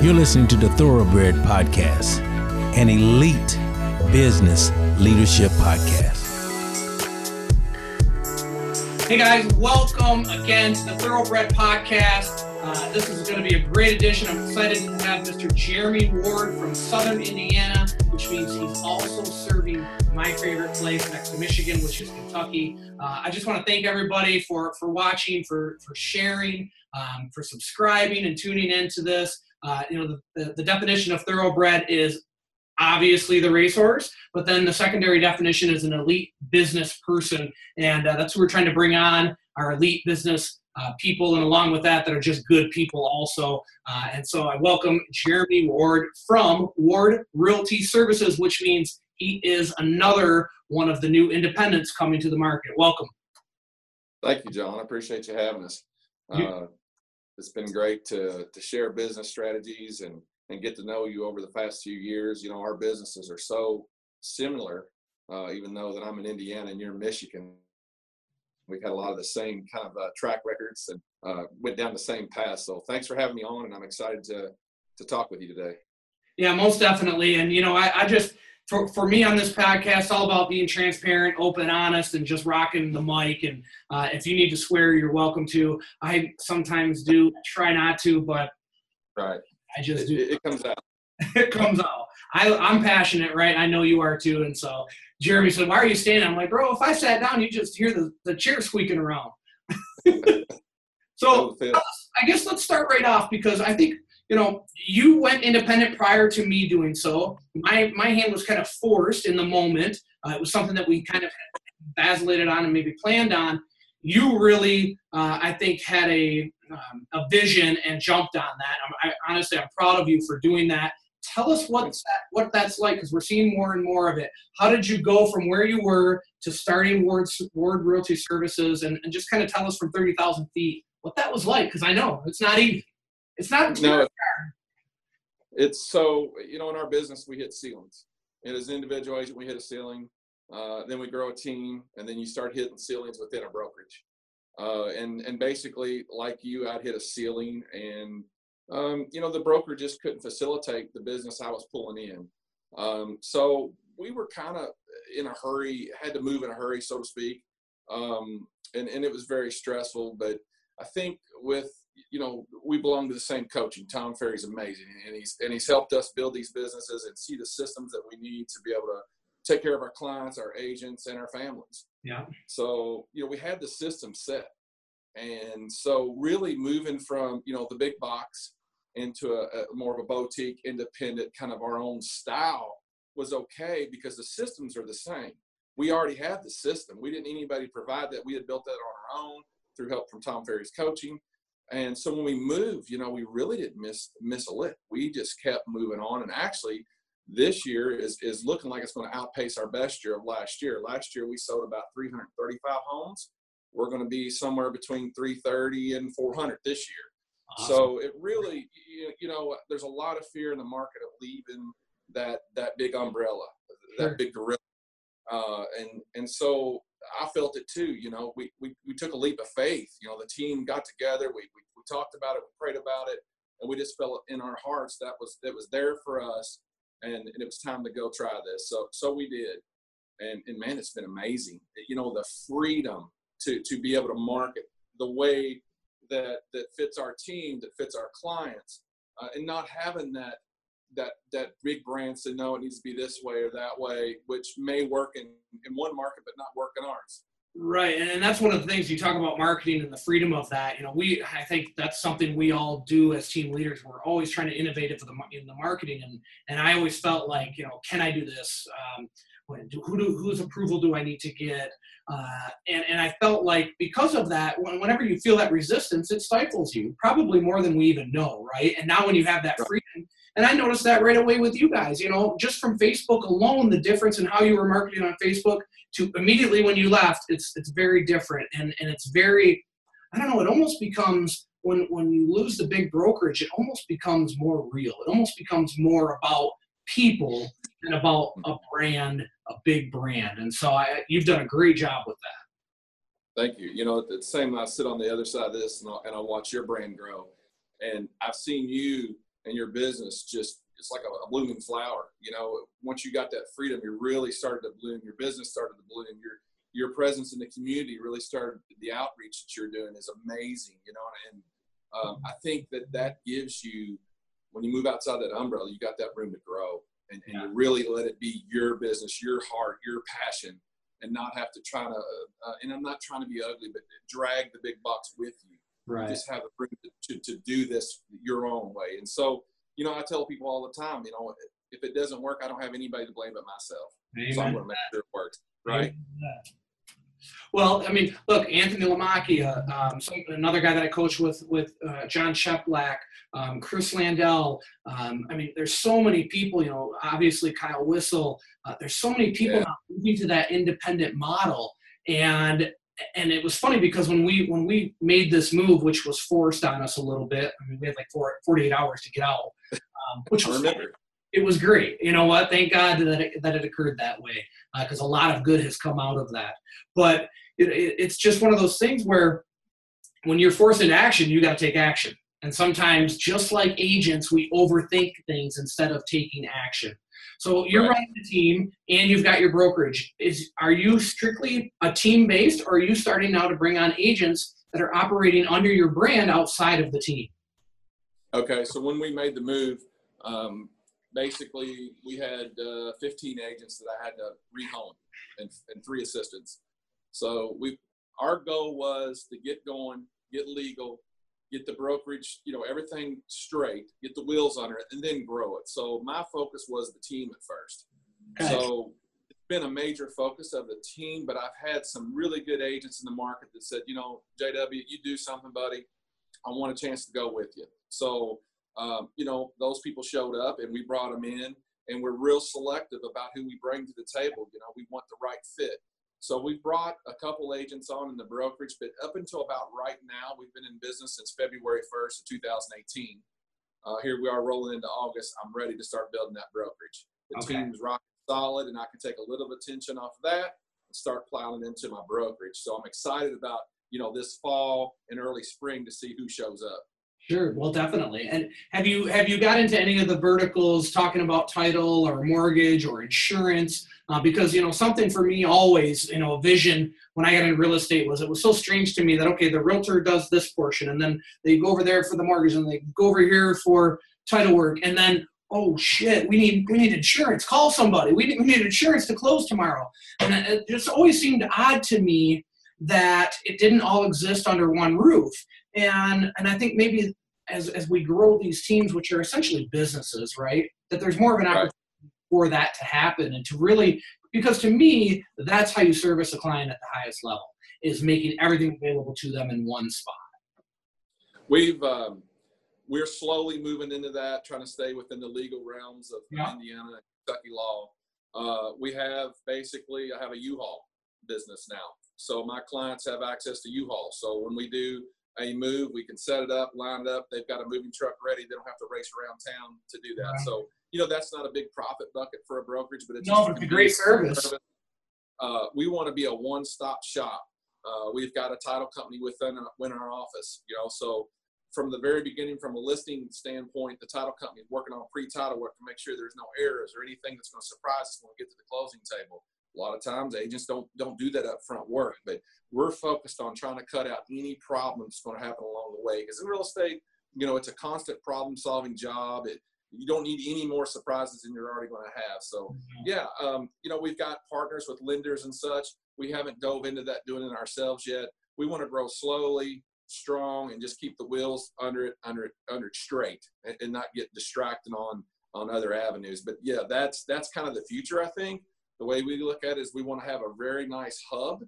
You're listening to the Thoroughbred Podcast, an elite business leadership podcast. Hey guys, welcome again to the Thoroughbred Podcast. Uh, this is going to be a great edition. I'm excited to have Mr. Jeremy Ward from Southern Indiana, which means he's also serving my favorite place next to Michigan, which is Kentucky. Uh, I just want to thank everybody for for watching, for for sharing, um, for subscribing and tuning into this. Uh, you know, the, the, the definition of thoroughbred is obviously the racehorse, but then the secondary definition is an elite business person, and uh, that's what we're trying to bring on our elite business uh, people, and along with that, that are just good people also. Uh, and so I welcome Jeremy Ward from Ward Realty Services, which means he is another one of the new independents coming to the market. Welcome. Thank you, John. I appreciate you having us. Uh, it's been great to to share business strategies and and get to know you over the past few years. You know, our businesses are so similar, uh, even though that I'm in Indiana and you're in Michigan. We've had a lot of the same kind of uh, track records and uh, went down the same path. So thanks for having me on, and I'm excited to to talk with you today. Yeah, most definitely. And you know, I, I just for, for me on this podcast, all about being transparent, open, honest, and just rocking the mic. And uh, if you need to swear, you're welcome to. I sometimes do. Try not to, but right. I just it, do. It, comes out. it comes out. I, I'm passionate, right? I know you are too. And so Jeremy said, "Why are you standing?" I'm like, "Bro, if I sat down, you just hear the the chair squeaking around." so I guess let's start right off because I think you know, you went independent prior to me doing so. My my hand was kind of forced in the moment. Uh, it was something that we kind of vacillated on and maybe planned on. You really, uh, I think, had a um, a vision and jumped on that. I'm, I, honestly, I'm proud of you for doing that. Tell us what's that, what that's like because we're seeing more and more of it. How did you go from where you were to starting Ward Ward Realty Services, and, and just kind of tell us from thirty thousand feet what that was like? Because I know it's not easy. It's not no, it's so you know in our business we hit ceilings. And as an individual agent, we hit a ceiling. Uh, then we grow a team, and then you start hitting ceilings within a brokerage. Uh, and and basically, like you, I'd hit a ceiling, and um, you know the broker just couldn't facilitate the business I was pulling in. Um, so we were kind of in a hurry, had to move in a hurry, so to speak. Um, and and it was very stressful. But I think with you know, we belong to the same coaching. Tom Ferry's amazing, and he's and he's helped us build these businesses and see the systems that we need to be able to take care of our clients, our agents, and our families. Yeah. So you know, we had the system set, and so really moving from you know the big box into a, a more of a boutique, independent kind of our own style was okay because the systems are the same. We already had the system. We didn't need anybody provide that. We had built that on our own through help from Tom Ferry's coaching. And so when we moved, you know, we really didn't miss miss a lick. We just kept moving on. And actually, this year is is looking like it's going to outpace our best year of last year. Last year we sold about 335 homes. We're going to be somewhere between 330 and 400 this year. Awesome. So it really, you know, there's a lot of fear in the market of leaving that that big umbrella, that big gorilla. Uh, and and so I felt it too. You know, we, we, we took a leap of faith. You know, the team got together, we, we, we talked about it, we prayed about it, and we just felt in our hearts that was that was there for us, and, and it was time to go try this. So so we did, and and man, it's been amazing. You know, the freedom to to be able to market the way that that fits our team, that fits our clients, uh, and not having that that that big brand said no it needs to be this way or that way which may work in in one market but not work in ours right and that's one of the things you talk about marketing and the freedom of that you know we i think that's something we all do as team leaders we're always trying to innovate for the in the marketing and and i always felt like you know can i do this um, who do, whose approval do I need to get? Uh, and, and I felt like because of that, whenever you feel that resistance, it stifles you, probably more than we even know, right? And now when you have that freedom, and I noticed that right away with you guys, you know, just from Facebook alone, the difference in how you were marketing on Facebook to immediately when you left, it's it's very different. And and it's very, I don't know, it almost becomes when when you lose the big brokerage, it almost becomes more real. It almost becomes more about people and about a brand, a big brand. And so I, you've done a great job with that. Thank you. You know, the same, I sit on the other side of this and I, and I watch your brand grow. And I've seen you and your business just it's like a, a, blooming flower. You know, once you got that freedom, you really started to bloom. Your business started to bloom. Your your presence in the community really started. The outreach that you're doing is amazing. You know, and um, I think that that gives you when you move outside that umbrella, you got that room to grow, and, and yeah. you really let it be your business, your heart, your passion, and not have to try to. Uh, and I'm not trying to be ugly, but drag the big box with you. Right. You just have the room to, to, do this your own way, and so you know, I tell people all the time, you know, if it doesn't work, I don't have anybody to blame but myself. Amen. So I'm going to make sure it works. Right. Amen. Well, I mean, look, Anthony Lamacchia, um, some, another guy that I coach with, with uh, Jon Cheplak, um, Chris Landell. Um, I mean, there's so many people. You know, obviously Kyle Whissel. Uh, there's so many people yeah. moving to that independent model, and and it was funny because when we when we made this move, which was forced on us a little bit, I mean, we had like four, 48 hours to get out, um, which was it was great. You know what? Thank God that it, that it occurred that way because uh, a lot of good has come out of that. But it, it, it's just one of those things where when you're forced into action, you got to take action. And sometimes, just like agents, we overthink things instead of taking action. So you're right. running the team and you've got your brokerage. Is are you strictly a team based or are you starting now to bring on agents that are operating under your brand outside of the team? Okay, so when we made the move, um, basically we had uh, 15 agents that I had to rehome and, and three assistants. So we our goal was to get going, get legal, get the brokerage, you know, everything straight, get the wheels under it, and then grow it. So my focus was the team at first. Okay. So it's been a major focus of the team, but I've had some really good agents in the market that said, you know, JW, you do something, buddy. I want a chance to go with you. So, um, you know, those people showed up and we brought them in and we're real selective about who we bring to the table. You know, we want the right fit. So we've brought a couple agents on in the brokerage, but up until about right now, we've been in business since February 1st of 2018. Uh, here we are rolling into August. I'm ready to start building that brokerage. The okay. team's rock solid, and I can take a little attention off of that and start plowing into my brokerage. So I'm excited about you know this fall and early spring to see who shows up. Sure. Well, definitely. And have you have you got into any of the verticals talking about title or mortgage or insurance? Uh, because you know something for me always you know a vision when I got into real estate was it was so strange to me that okay the realtor does this portion and then they go over there for the mortgage and they go over here for title work and then oh shit we need we need insurance call somebody we need, we need insurance to close tomorrow and it just always seemed odd to me that it didn't all exist under one roof and and I think maybe as as we grow these teams, which are essentially businesses, right, that there's more of an opportunity for that to happen and to really because to me that's how you service a client at the highest level is making everything available to them in one spot. We've um, we're slowly moving into that, trying to stay within the legal realms of yeah. Indiana and Kentucky law. Uh, we have basically I have a U-Haul business now, so my clients have access to U-Haul. So when we do a move. We can set it up, line it up. They've got a moving truck ready. They don't have to race around town to do that. Right. So, you know, that's not a big profit bucket for a brokerage, but it's no, but it's a great service. service. Uh, we want to be a one-stop shop. Uh, we've got a title company within our, within our office, you know, so from the very beginning, from a listing standpoint, the title company is working on pre-title work to make sure there's no errors or anything that's going to surprise us when we get to the closing table. A lot of times agents don't don't do that upfront work, but we're focused on trying to cut out any problem that's going to happen along the way. Because in real estate, you know, it's a constant problem solving job. It, you don't need any more surprises than you're already going to have. So, mm-hmm. yeah, um, you know, we've got partners with lenders and such. We haven't dove into that doing it ourselves yet. We want to grow slowly, strong, and just keep the wheels under it, under it, under it straight, and, and not get distracted on on other avenues. But yeah, that's that's kind of the future, I think the way we look at it is we want to have a very nice hub,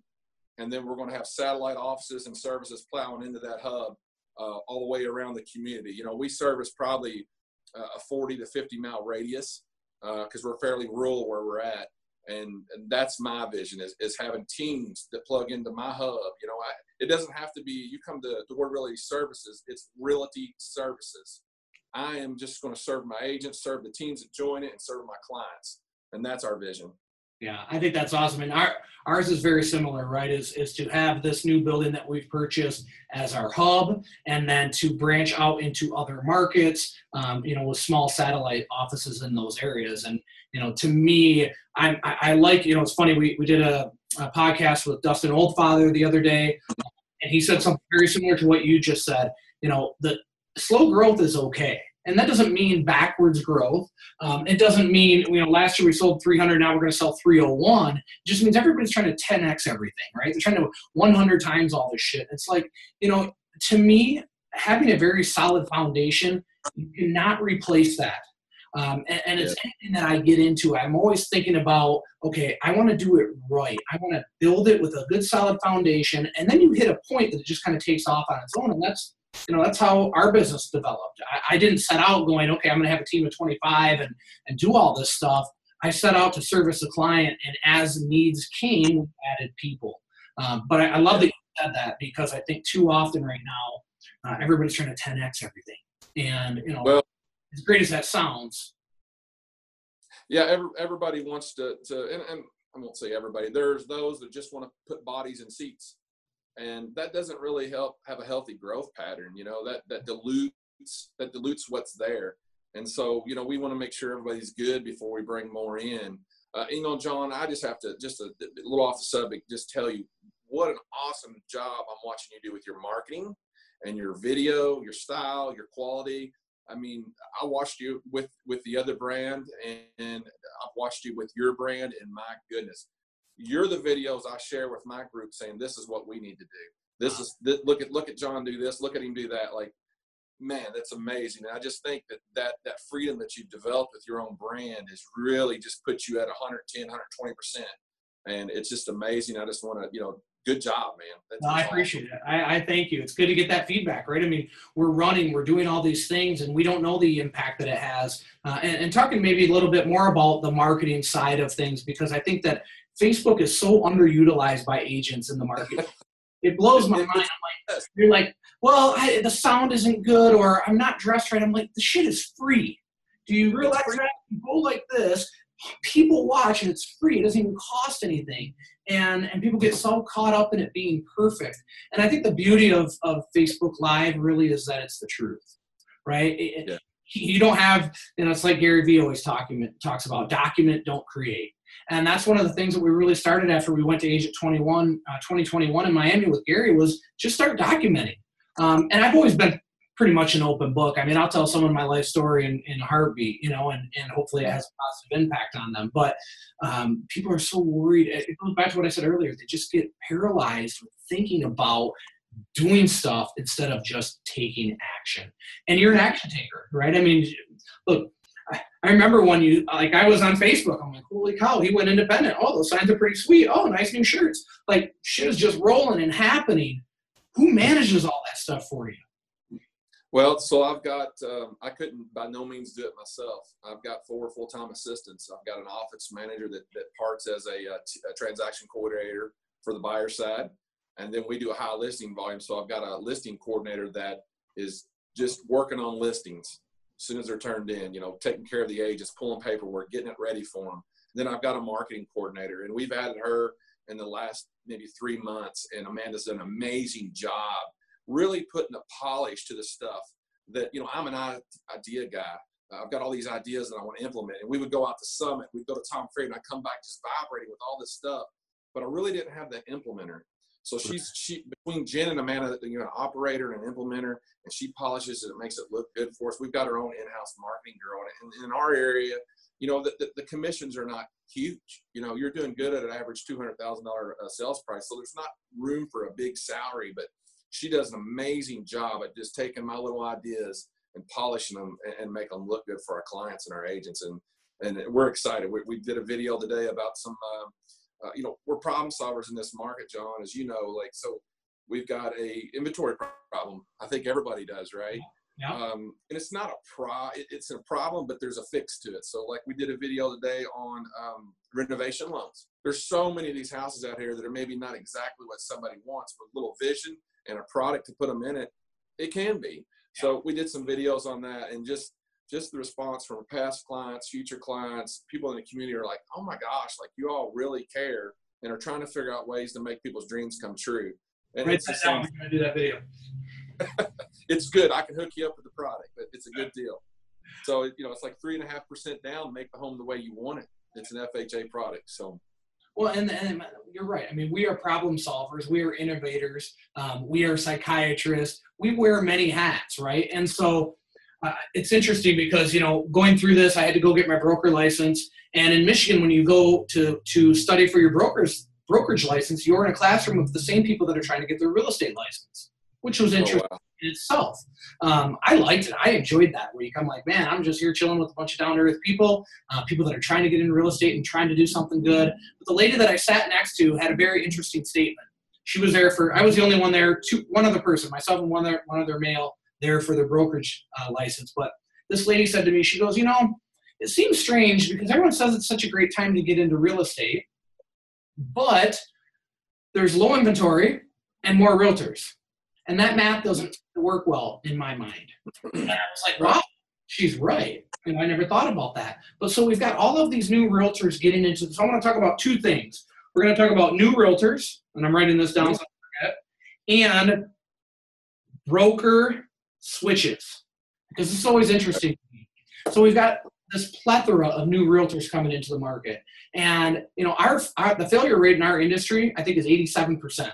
and then we're going to have satellite offices and services plowing into that hub uh, all the way around the community. You know, we service probably uh, a 40 to 50 mile radius because uh, we're fairly rural where we're at. And, and that's my vision is, is having teams that plug into my hub. You know, I, it doesn't have to be, you come to the Ward realty services, it's realty services. I am just going to serve my agents, serve the teams that join it, and serve my clients. And that's our vision. Yeah, I think that's awesome. And our ours is very similar, right? Is is to have this new building that we've purchased as our hub, and then to branch out into other markets, um, you know, with small satellite offices in those areas. And you know, to me, I, I, I like, you know, it's funny. We we did a, a podcast with Dustin Oldfather the other day, and he said something very similar to what you just said. You know, the slow growth is okay and that doesn't mean backwards growth. Um, it doesn't mean, you know, last year we sold 300, now we're going to sell 301. It just means everybody's trying to 10x everything, right? They're trying to 100 times all this shit. It's like, you know, to me, having a very solid foundation, you cannot replace that. Um, and, and, it's anything that I get into. I'm always thinking about, okay, I want to do it right. I want to build it with a good, solid foundation, and then you hit a point that it just kind of takes off on its own, and that's you know that's how our business developed. I, I, didn't set out going okay i'm going to have a team of 25 and and do all this stuff. I set out to service a client and as needs came we added people. Um, but I, I, love that you said that because i think too often right now uh, everybody's trying to 10x everything. And you know well, as great as that sounds yeah every, everybody wants to, to and, and i won't say everybody there's those that just want to put bodies in seats and that doesn't really help have a healthy growth pattern you know that that dilutes that dilutes what's there. And so you know we want to make sure everybody's good before we bring more in. Uh, you know john i just have to just a, a little off the subject just tell you what an awesome job i'm watching you do with your marketing and your video your style your quality. I mean i watched you with with the other brand and, and i've watched you with your brand and my goodness you're the videos I share with my group saying this is what we need to do. This is th- look at look at John do this, look at him do that. Like, man, that's amazing. And I just think that that that freedom that you've developed with your own brand is really just put you at 110, 120 percent. And it's just amazing. I just want to, you know, good job, man. No, I appreciate it. I, I, thank you. It's good to get that feedback, right? I mean, we're running, we're doing all these things, and we don't know the impact that it has. Uh, and, and, talking maybe a little bit more about the marketing side of things, because I think that Facebook is so underutilized by agents in the market. It blows my mind. I'm like, you're like, well, I, the sound isn't good, or I'm not dressed right. I'm like, the shit is free. Do you realize that? You go like this, people watch, and it's free. It doesn't even cost anything, and and people get so caught up in it being perfect. And I think the beauty of of Facebook Live really is that it's the truth, right? It, yeah. You don't have, you know, it's like Gary Vee always talking talks about document, don't create and that's one of the things that we really started after we went to at 21, uh, 2021 in Miami with Gary was just start documenting. Um, and I've always been pretty much an open book. I mean, I'll tell someone my life story in, in heartbeat, you know, and, and hopefully it has a positive impact on them. But um, people are so worried. It goes back to what I said earlier. They just get paralyzed with thinking about doing stuff instead of just taking action. And you're an action taker, right? I mean, look, I remember when you like I was on Facebook. I'm like, holy cow, he went independent. Oh, those signs are pretty sweet. Oh, nice new shirts. Like shit is just rolling and happening. Who manages all that stuff for you? Well, so I've got um, I couldn't by no means do it myself. I've got four full time assistants. I've got an office manager that that parts as a, a, t- a transaction coordinator for the buyer side, and then we do a high listing volume. So I've got a listing coordinator that is just working on listings as soon as they're turned in, you know, taking care of the agents, pulling paperwork, getting it ready for them. Then I've got a marketing coordinator, and we've added her in the last maybe three months, and Amanda's done an amazing job really putting a polish to the stuff that, you know, I'm an idea guy. I've got all these ideas that I want to implement. And we would go out to Summit, we'd go to Tom Ferry, and I'd come back just vibrating with all this stuff. But I really didn't have the implementer. So she's she between Jen and Amanda, you know, operator and an implementer, and she polishes it, makes it look good for us. We've got our own in-house marketing girl, and in our area, you know, the, the, the, commissions are not huge. You know, you're doing good at an average two hundred thousand dollar uh, sales price, so there's not room for a big salary. But she does an amazing job at just taking my little ideas and polishing them and, and make them look good for our clients and our agents. And and we're excited. We, we did a video today about some. Uh, uh, you know, we're problem solvers in this market, John, as you know, like, so we've got a inventory problem. I think everybody does, right? Yeah. Um, and it's not a pro, it's a problem, but there's a fix to it. So like we did a video today on um, renovation loans. There's so many of these houses out here that are maybe not exactly what somebody wants, but a little vision and a product to put them in it, it can be. Yeah. So we did some videos on that and just just the response from past clients, future clients, people in the community are like, oh my gosh, like you all really care and are trying to figure out ways to make people's dreams come true. And Write it's the that down. same, We're gonna do that video. it's good. I can hook you up with the product, but it's a good deal. So you know, it's like three and a half percent down, make the home the way you want it. It's an FHA product. So Well, and, and you're right. I mean, we are problem solvers. We are innovators. Um, we are psychiatrists. We wear many hats, right? And so uh, it's interesting because you know, going through this, I had to go get my broker license. And in Michigan, when you go to to study for your broker's brokerage license, you're in a classroom with the same people that are trying to get their real estate license, which was oh, interesting wow. in itself. Um, I liked it. I enjoyed that week. I'm like, man, I'm just here chilling with a bunch of down to earth people, uh, people that are trying to get into real estate and trying to do something good. But the lady that I sat next to had a very interesting statement. She was there for. I was the only one there. Two, one other person, myself and one other one other male, there for their brokerage uh, license. But this lady said to me, she goes, you know, it seems strange because everyone says it's such a great time to get into real estate, but there's low inventory and more realtors. And that math doesn't work well in my mind. And I was like, wow, she's right. And I never thought about that. But so we've got all of these new realtors getting into this. So I want to talk about two things. We're going to talk about new realtors, and I'm writing this down so I forget, and broker switches. Because it's always interesting. So we've got this plethora of new realtors coming into the market. And you know, our, our the failure rate in our industry, I think, is 87%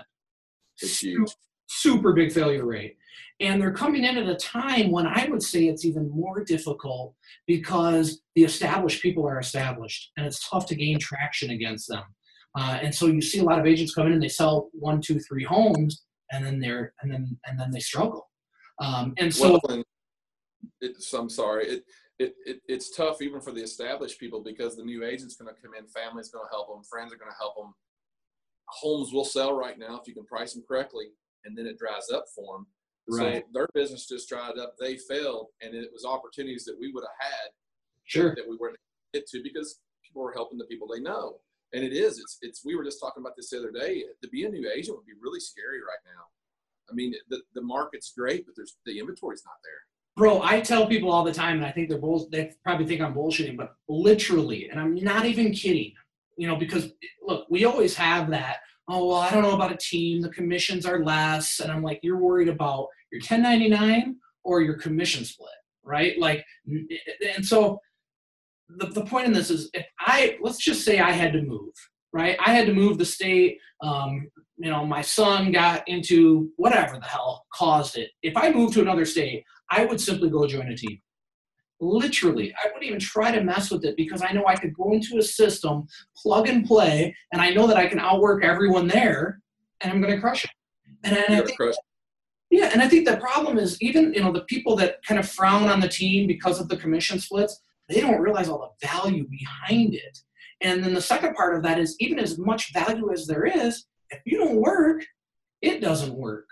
It's huge. super big failure rate. And they're coming in at a time when I would say it's even more difficult because the established people are established and it's tough to gain traction against them. Uh, and so you see a lot of agents come in and they sell one, two, three homes and then they're and then and then they struggle. Um, and so well, and it's, I'm sorry. It, it, it, it's tough even for the established people because the new agent's going to come in, family's going to help them, friends are going to help them. Homes will sell right now if you can price them correctly, and then it dries up for them. Right. So their business just dried up. They failed, and it was opportunities that we would have had sure. that we weren't get to because people were helping the people they know. And it is. It's. It's. We were just talking about this the other day. To be a new agent would be really scary right now. I mean, the the market's great, but there's the inventory's not there. Bro, I tell people all the time, and I think they're bull- they probably think I'm bullshitting, but literally, and I'm not even kidding, you know, because look, we always have that. Oh well, I don't know about a team. The commissions are less, and I'm like, you're worried about your 1099 or your commission split, right? Like, and so the the point in this is, if I let's just say I had to move, right? I had to move the state. Um, you know, my son got into whatever the hell caused it. If I moved to another state, I would simply go join a team. Literally, I wouldn't even try to mess with it because I know I could go into a system, plug and play, and I know that I can outwork everyone there, and I'm going to crush it. And, and I think, yeah, and I think the problem is even you know the people that kind of frown on the team because of the commission splits, they don't realize all the value behind it. And then the second part of that is even as much value as there is, if you don't work, it doesn't work.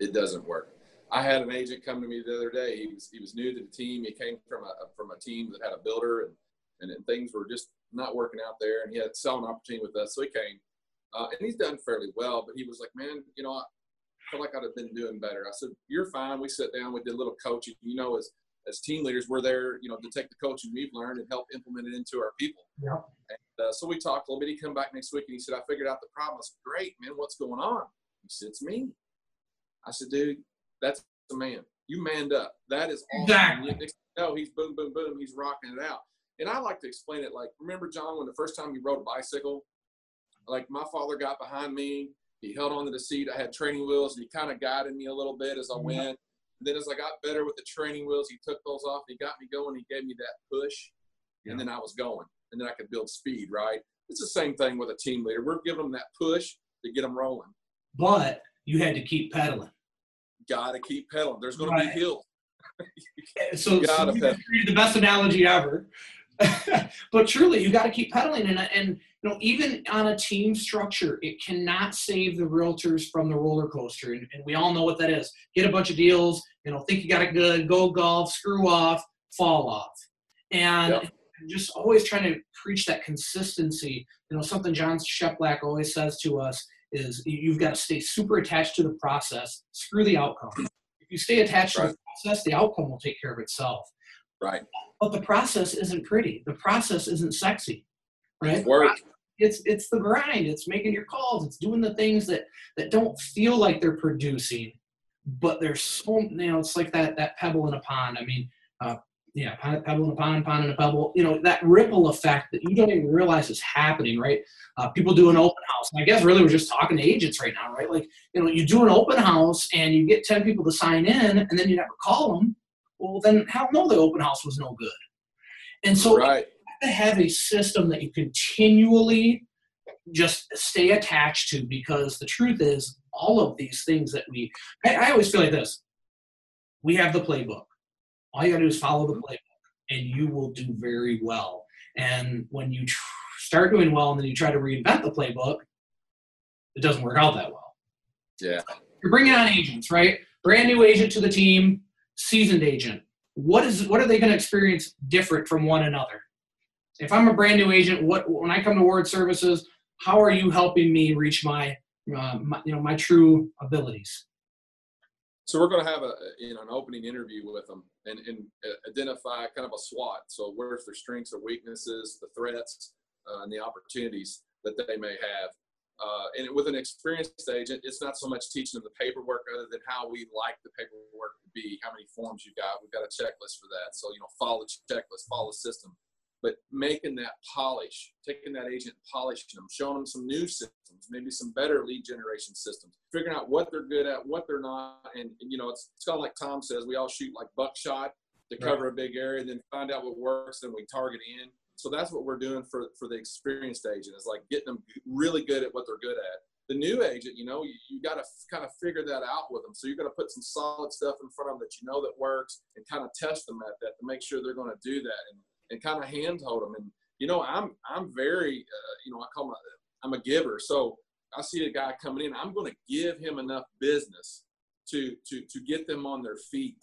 it doesn't work. I had an agent come to me the other day. He was he was new to the team. He came from a from a team that had a builder, and and, then things were just not working out there. And he had selling opportunity with us, so he came, uh, and he's done fairly well. But he was like, man, you know, I feel like I'd have been doing better. I said, you're fine. We sat down, we did a little coaching. You know, as as team leaders, we're there, you know, to take the coaching we've learned and help implement it into our people. Yeah. And uh, so we talked a little bit. He come back next week and he said, I figured out the problem. I said, great, man. What's going on? He said, it's me. I said, dude, that's the man. You manned up. That is awesome. Exactly. You- No, he's boom, boom, boom. He's rocking it out. And I like to explain it like, remember, John, when the first time you rode a bicycle, like my father got behind me, he held onto the seat. I had training wheels, and he kind of guided me a little bit as I Mhm. went. And then as I got better with the training wheels, he took those off. He got me going. He gave me that push, and then I was going. And then I could build speed. Right? It's the same thing with a team leader. We're giving them that push to get them rolling. But you had to keep pedaling. Got to keep pedaling. There's going Right. to be hills. So, so Gotta you pedal. the best analogy ever. but truly, you got to keep pedaling, and and you know even on a team structure, it cannot save the realtors from the roller coaster, and, and we all know what that is. Get a bunch of deals, you know, think you got it good, go golf, screw off, fall off, and Yep. Just always trying to preach that consistency. You know, something Jon Cheplak always says to us is you- you've got to stay super attached to the process. Screw the outcome. If you stay attached to the process, the outcome will take care of itself. Right. But the process isn't pretty. The process isn't sexy, right? Work. It's it's the grind. It's making your calls. It's doing the things that that don't feel like they're producing, but they're so you know it's like that that pebble in a pond. I mean, uh, yeah, pebble in a pond, pond in a pebble. You know that ripple effect that you don't even realize is happening, right? Uh, people do an open house. And I guess really we're just talking to agents right now, right? Like you know you do an open house and you get ten people to sign in, and then you never call them. Well, then hell no, the open house was no good. And so right. you have to have a system that you continually just stay attached to because the truth is all of these things that we I, I always feel like this we have the playbook all you got to do is follow the playbook and you will do very well. And when you tr- start doing well and then you try to reinvent the playbook it doesn't work out that well. Yeah. you're bringing on agents right? Brand new agent to the team seasoned agent. What is what are they going to experience different from one another? If i'm a brand new agent what when i come to ward services how are you helping me reach my, uh, my you know my true abilities So we're going to have a you know an opening interview with them and, and uh, identify kind of a SWOT. So where's their strengths or weaknesses, the threats, uh, and the opportunities that they may have. Uh, and with an experienced agent, it's not so much teaching them the paperwork, other than how we like the paperwork to be, how many forms you got. We've got a checklist for that. So you know, follow the checklist, follow the system but making that polish, taking that agent, polishing them, showing them some new systems, maybe some better lead generation systems, figuring out what they're good at, what they're not, and, and you know, it's, it's kind of like Tom says, we all shoot like buckshot to cover right. a big area, and then find out what works, then we target in. So that's what we're doing for for the experienced agent is like getting them really good at what they're good at. The new agent, you know, you, you got to f- kind of figure that out with them. So you're going to put some solid stuff in front of them that you know that works, and kind of test them at that to make sure they're going to do that. And and kind of handhold them. And you know, I'm I'm very uh, you know I call my I'm a giver. So I see a guy coming in, I'm going to give him enough business to to to get them on their feet.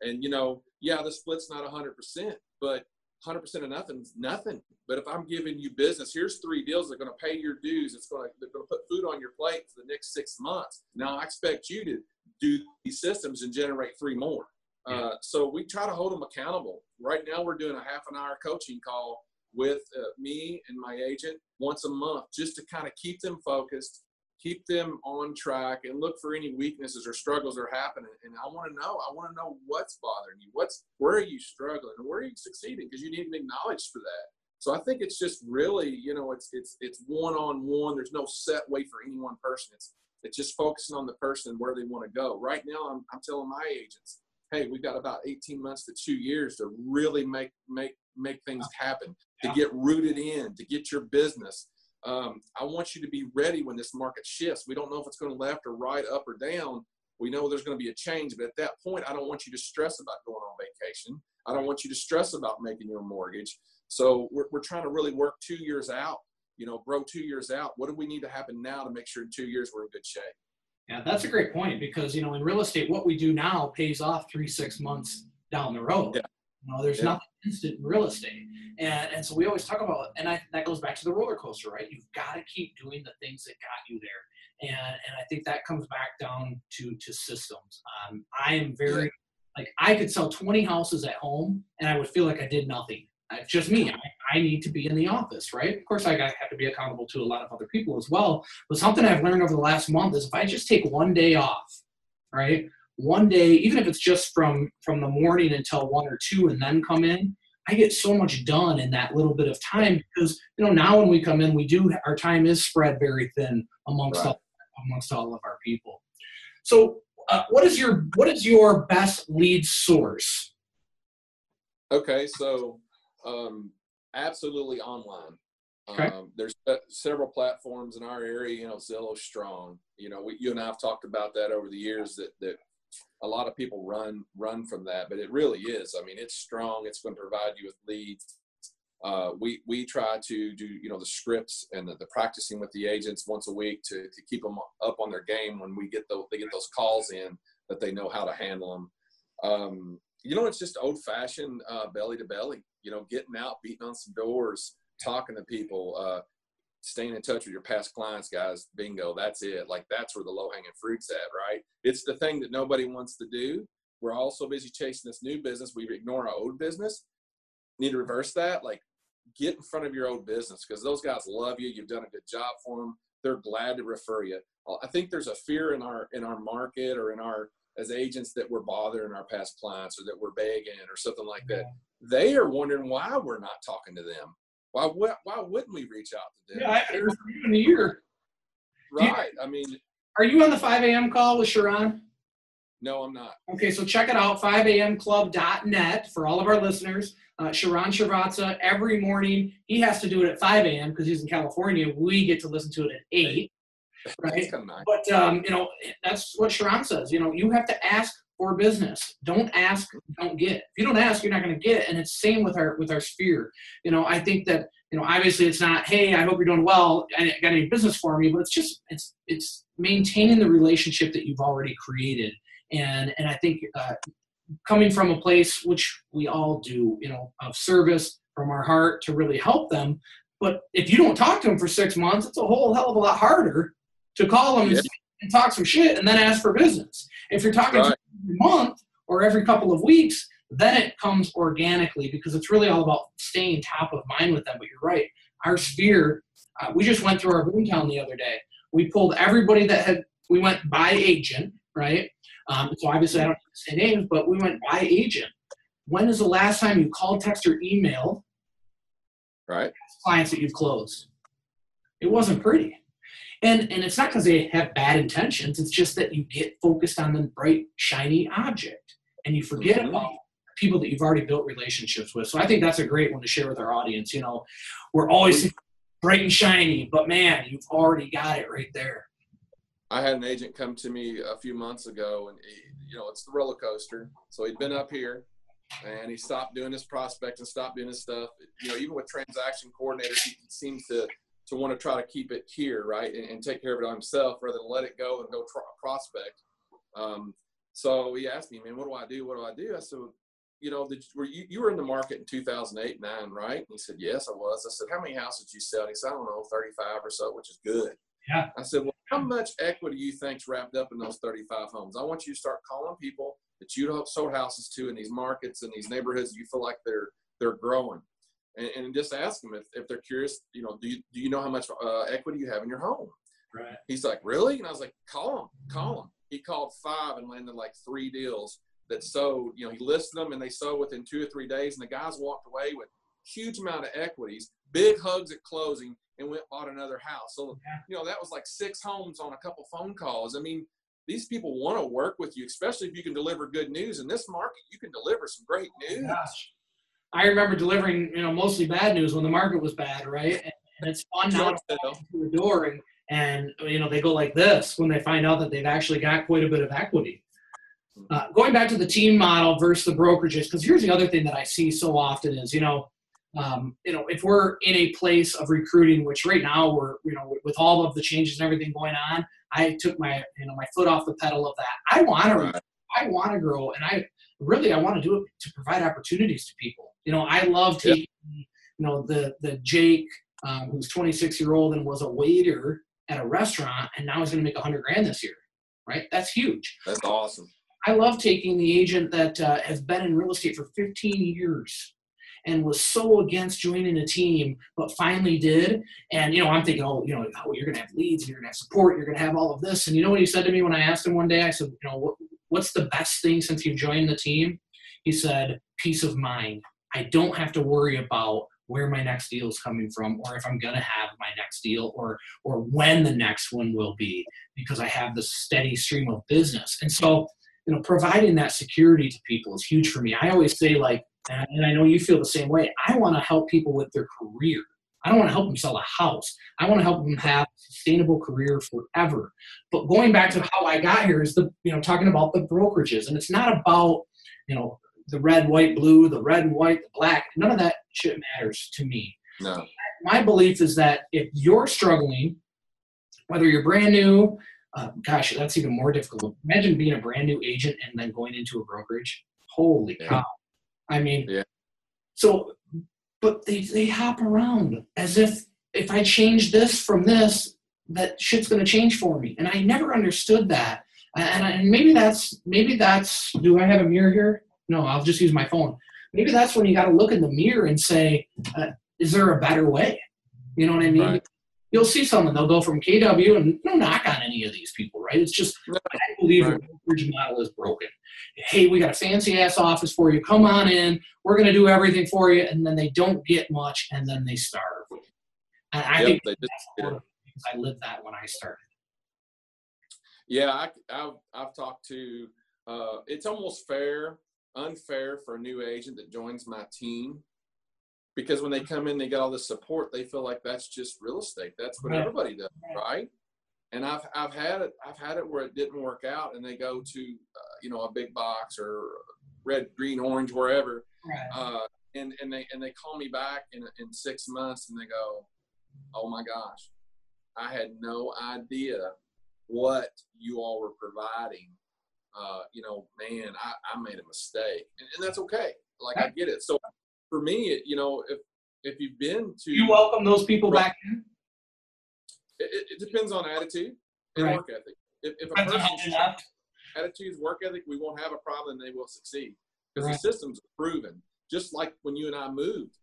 And you know, yeah, the split's not 100%, but 100% of nothing's nothing. But if I'm giving you business, here's three deals that are going to pay your dues. It's going to they're going to put food on your plate for the next six months. Now I expect you to do these systems and generate three more. Uh, so we try to hold them accountable. Right now, we're doing a half an hour coaching call with uh, me and my agent once a month just to kind of keep them focused, keep them on track, and look for any weaknesses or struggles that are happening. And I want to know, I want to know what's bothering you, what's where are you struggling, and where are you succeeding because you need to be acknowledged for that. So I think it's just really, you know, it's it's it's one on one. There's no set way for any one person. It's it's just focusing on the person and where they want to go. Right now, I'm I'm telling my agents hey, we've got about 18 months to two years to really make make make things happen, to get rooted in, to get your business. Um, I want you to be ready when this market shifts. We don't know if it's going to left or right, up or down. We know there's going to be a change, but at that point, I don't want you to stress about going on vacation. I don't want you to stress about making your mortgage. So we're, we're trying to really work two years out, you know, grow two years out. What do we need to happen now to make sure in two years we're in good shape? Yeah, that's a great point because you know in real estate, what we do now pays off three six months down the road. Yeah. You know, there's yeah. nothing instant in real estate, and and so we always talk about, and I, that goes back to the roller coaster, right? You've got to keep doing the things that got you there, and and I think that comes back down to to systems. Um, I am very like I could sell 20 houses at home, and I would feel like I did nothing. It's just me. I, I, need to be in the office, right? Of course, I got, have to be accountable to a lot of other people as well. But something I've learned over the last month is if I just take one day off, right? One day, even if it's just from from the morning until one or two, and then come in, I get so much done in that little bit of time because you know now when we come in, we do our time is spread very thin amongst right. all, amongst all of our people. So, uh, what is your what is your best lead source? Okay, so um, absolutely online. Okay. Um, there's several platforms in our area. You know, Zillow strong. You know, we, you and I have talked about that over the years. That that a lot of people run run from that, but it really is. I mean, it's strong. It's going to provide you with leads. Uh, we we try to do you know the scripts and the, the, practicing with the agents once a week to, to keep them up on their game when we get those they get those calls in that they know how to handle them. Um, you know, it's just old fashioned uh, belly to belly you know, getting out, beating on some doors, talking to people, uh, staying in touch with your past clients, guys. Bingo, that's it. Like that's where the low hanging fruit's at, right? It's the thing that nobody wants to do, we're all so busy chasing this new business, we ignore our old business. Need to reverse that. Like, get in front of your old business because those guys love you. You've done a good job for them. They're glad to refer you. I think there's a fear in our in our market or in our as agents that we're bothering our past clients or that we're begging or something like that. They are wondering why we're not talking to them. Why why wouldn't we reach out to them? Yeah, I heard from you in a year. Right. You, I mean, are you on the 5 a.m. call with Sharran? No, I'm not. Okay, so check it out, 5amclub.net for all of our listeners. Uh, Sharran Srivatsaa, every morning, he has to do it at 5 a.m. because he's in California. We get to listen to it at 8. Right? But, um, you know, that's what Sharran says. You know, you have to ask for business. Don't ask, don't get. If you don't ask, you're not going to get. It. And it's same with our with our sphere. You know, I think that you know, obviously it's not, hey, I hope you're doing well. I got any business for me, but it's just it's it's maintaining the relationship that you've already created and and I think uh, coming from a place which we all do, you know, of service from our heart to really help them. But if you don't talk to them for six months, it's a whole hell of a lot harder to call them yeah. and, talk some shit and then ask for business. If you're talking right. every month or every couple of weeks, then it comes organically because it's really all about staying top of mind with them. But you're right, our sphere. Uh, we just went through our boomtown the other day. We pulled everybody that had. We went by agent, right? Um, so obviously I don't say names, but we went by agent. When is the last time you called, text, or emailed right. clients that you've closed? It wasn't pretty. And, and it's not because they have bad intentions. It's just that you get focused on the bright, shiny object and you forget mm-hmm. about people that you've already built relationships with. So I think that's a great one to share with our audience. You know, we're always bright and shiny, but man, you've already got it right there. I had an agent come to me a few months ago, and he, you know it's the roller coaster. So he'd been up here, and he stopped doing his prospect and stopped doing his stuff. You know, even with transaction coordinators, he seems to to want to try to keep it here, right, and, and take care of it on himself rather than let it go and go try, prospect. Um, so he asked me, man, what do I do? What do I do? I said, you know, did, were you, you were in the market in 2008, nine, right? And he said, yes, I was. I said, how many houses did you sell? And he said, I don't know, 35 or so, which is good. Yeah. I said, well, how much equity do you think's wrapped up in those 35 homes? I want you to start calling people that you sold houses to in these markets and these neighborhoods. You feel like they're they're growing, and, and just ask them if, if they're curious. You know, do you do you know how much uh, equity you have in your home? Right. He's like, really? And I was like, call him, call him. He called five and landed like three deals that sold. You know, he listed them and they sold within two or three days, and the guys walked away with huge amount of equities, big hugs at closing, and went bought another house. So, you know, that was like six homes on a couple phone calls. I mean, these people want to work with you, especially if you can deliver good news. In this market, you can deliver some great news. Gosh. I remember delivering, you know, mostly bad news when the market was bad, right? And, it's fun now to the door and, and, you know, they go like this when they find out that they've actually got quite a bit of equity. Mm-hmm. Uh, going back to the team model versus the brokerages, because here's the other thing that I see so often is, you know, um, you know, if we're in a place of recruiting, which right now we're, you know, with all of the changes and everything going on, I took my, you know, my foot off the pedal of that. I want to, I want to grow, and I really, I want to do it to provide opportunities to people. You know, I love taking, you know, the the Jake, um, who's 26 year old and was a waiter at a restaurant, and now he's going to make 100 grand this year. Right? That's huge. That's awesome. I love taking the agent that uh, has been in real estate for 15 years and was so against joining a team, but finally did. And you know, I'm thinking, oh, you know, oh, you're gonna have leads, and you're gonna have support, you're gonna have all of this. And you know what he said to me when I asked him one day? I said, you know, what, what's the best thing since you've joined the team? He said, peace of mind. I don't have to worry about where my next deal is coming from or if I'm going to have my next deal or or when the next one will be because I have the steady stream of business. And so, you know, providing that security to people is huge for me. I always say like and I know you feel the same way. I want to help people with their career. I don't want to help them sell a house. I want to help them have a sustainable career forever. But going back to how I got here is the you know talking about the brokerages, and it's not about you know the red, white, blue, the red and white, the black. None of that shit matters to me. No. My belief is that if you're struggling, whether you're brand new, uh, gosh, that's even more difficult. Imagine being a brand new agent and then going into a brokerage. Holy yeah. cow! I mean, yeah. so, but they, they hop around as if if I change this from this, that shit's going to change for me. And I never understood that And, and maybe that's maybe that's. Do I have a mirror here? No, I'll just use my phone. Maybe that's when you got to look in the mirror and say, uh, "Is there a better way?" You know what I mean? Right. You'll see someone they'll go from KW and no knock on any of these people, right? It's just I believe right. the brokerage model is broken. Hey, we got a fancy ass office for you. Come on in. We're going to do everything for you, and then they don't get much, and then they starve. And I yep, think that's I lived that when I started. Yeah, I, have I've talked to. Uh, it's almost fair, unfair for a new agent that joins my team because when they come in, they get all the support. They feel like that's just real estate. That's what everybody does, right? And I've I've had it I've had it where it didn't work out, and they go to uh, you know a big box or red, green, orange, wherever, right. uh, and and they and they call me back in in six months, and they go, "Oh my gosh, I had no idea what you all were providing. Uh, you know, man, I, I made a mistake, and, and that's okay. Like I get it. So for me, you know, if if you've been to, you welcome those people back in. It, it, depends on attitude and right. work ethic. If, if a person's attitudes, work ethic, we won't have a problem. And they will succeed because right. the systems are proven. Just like when you and I moved,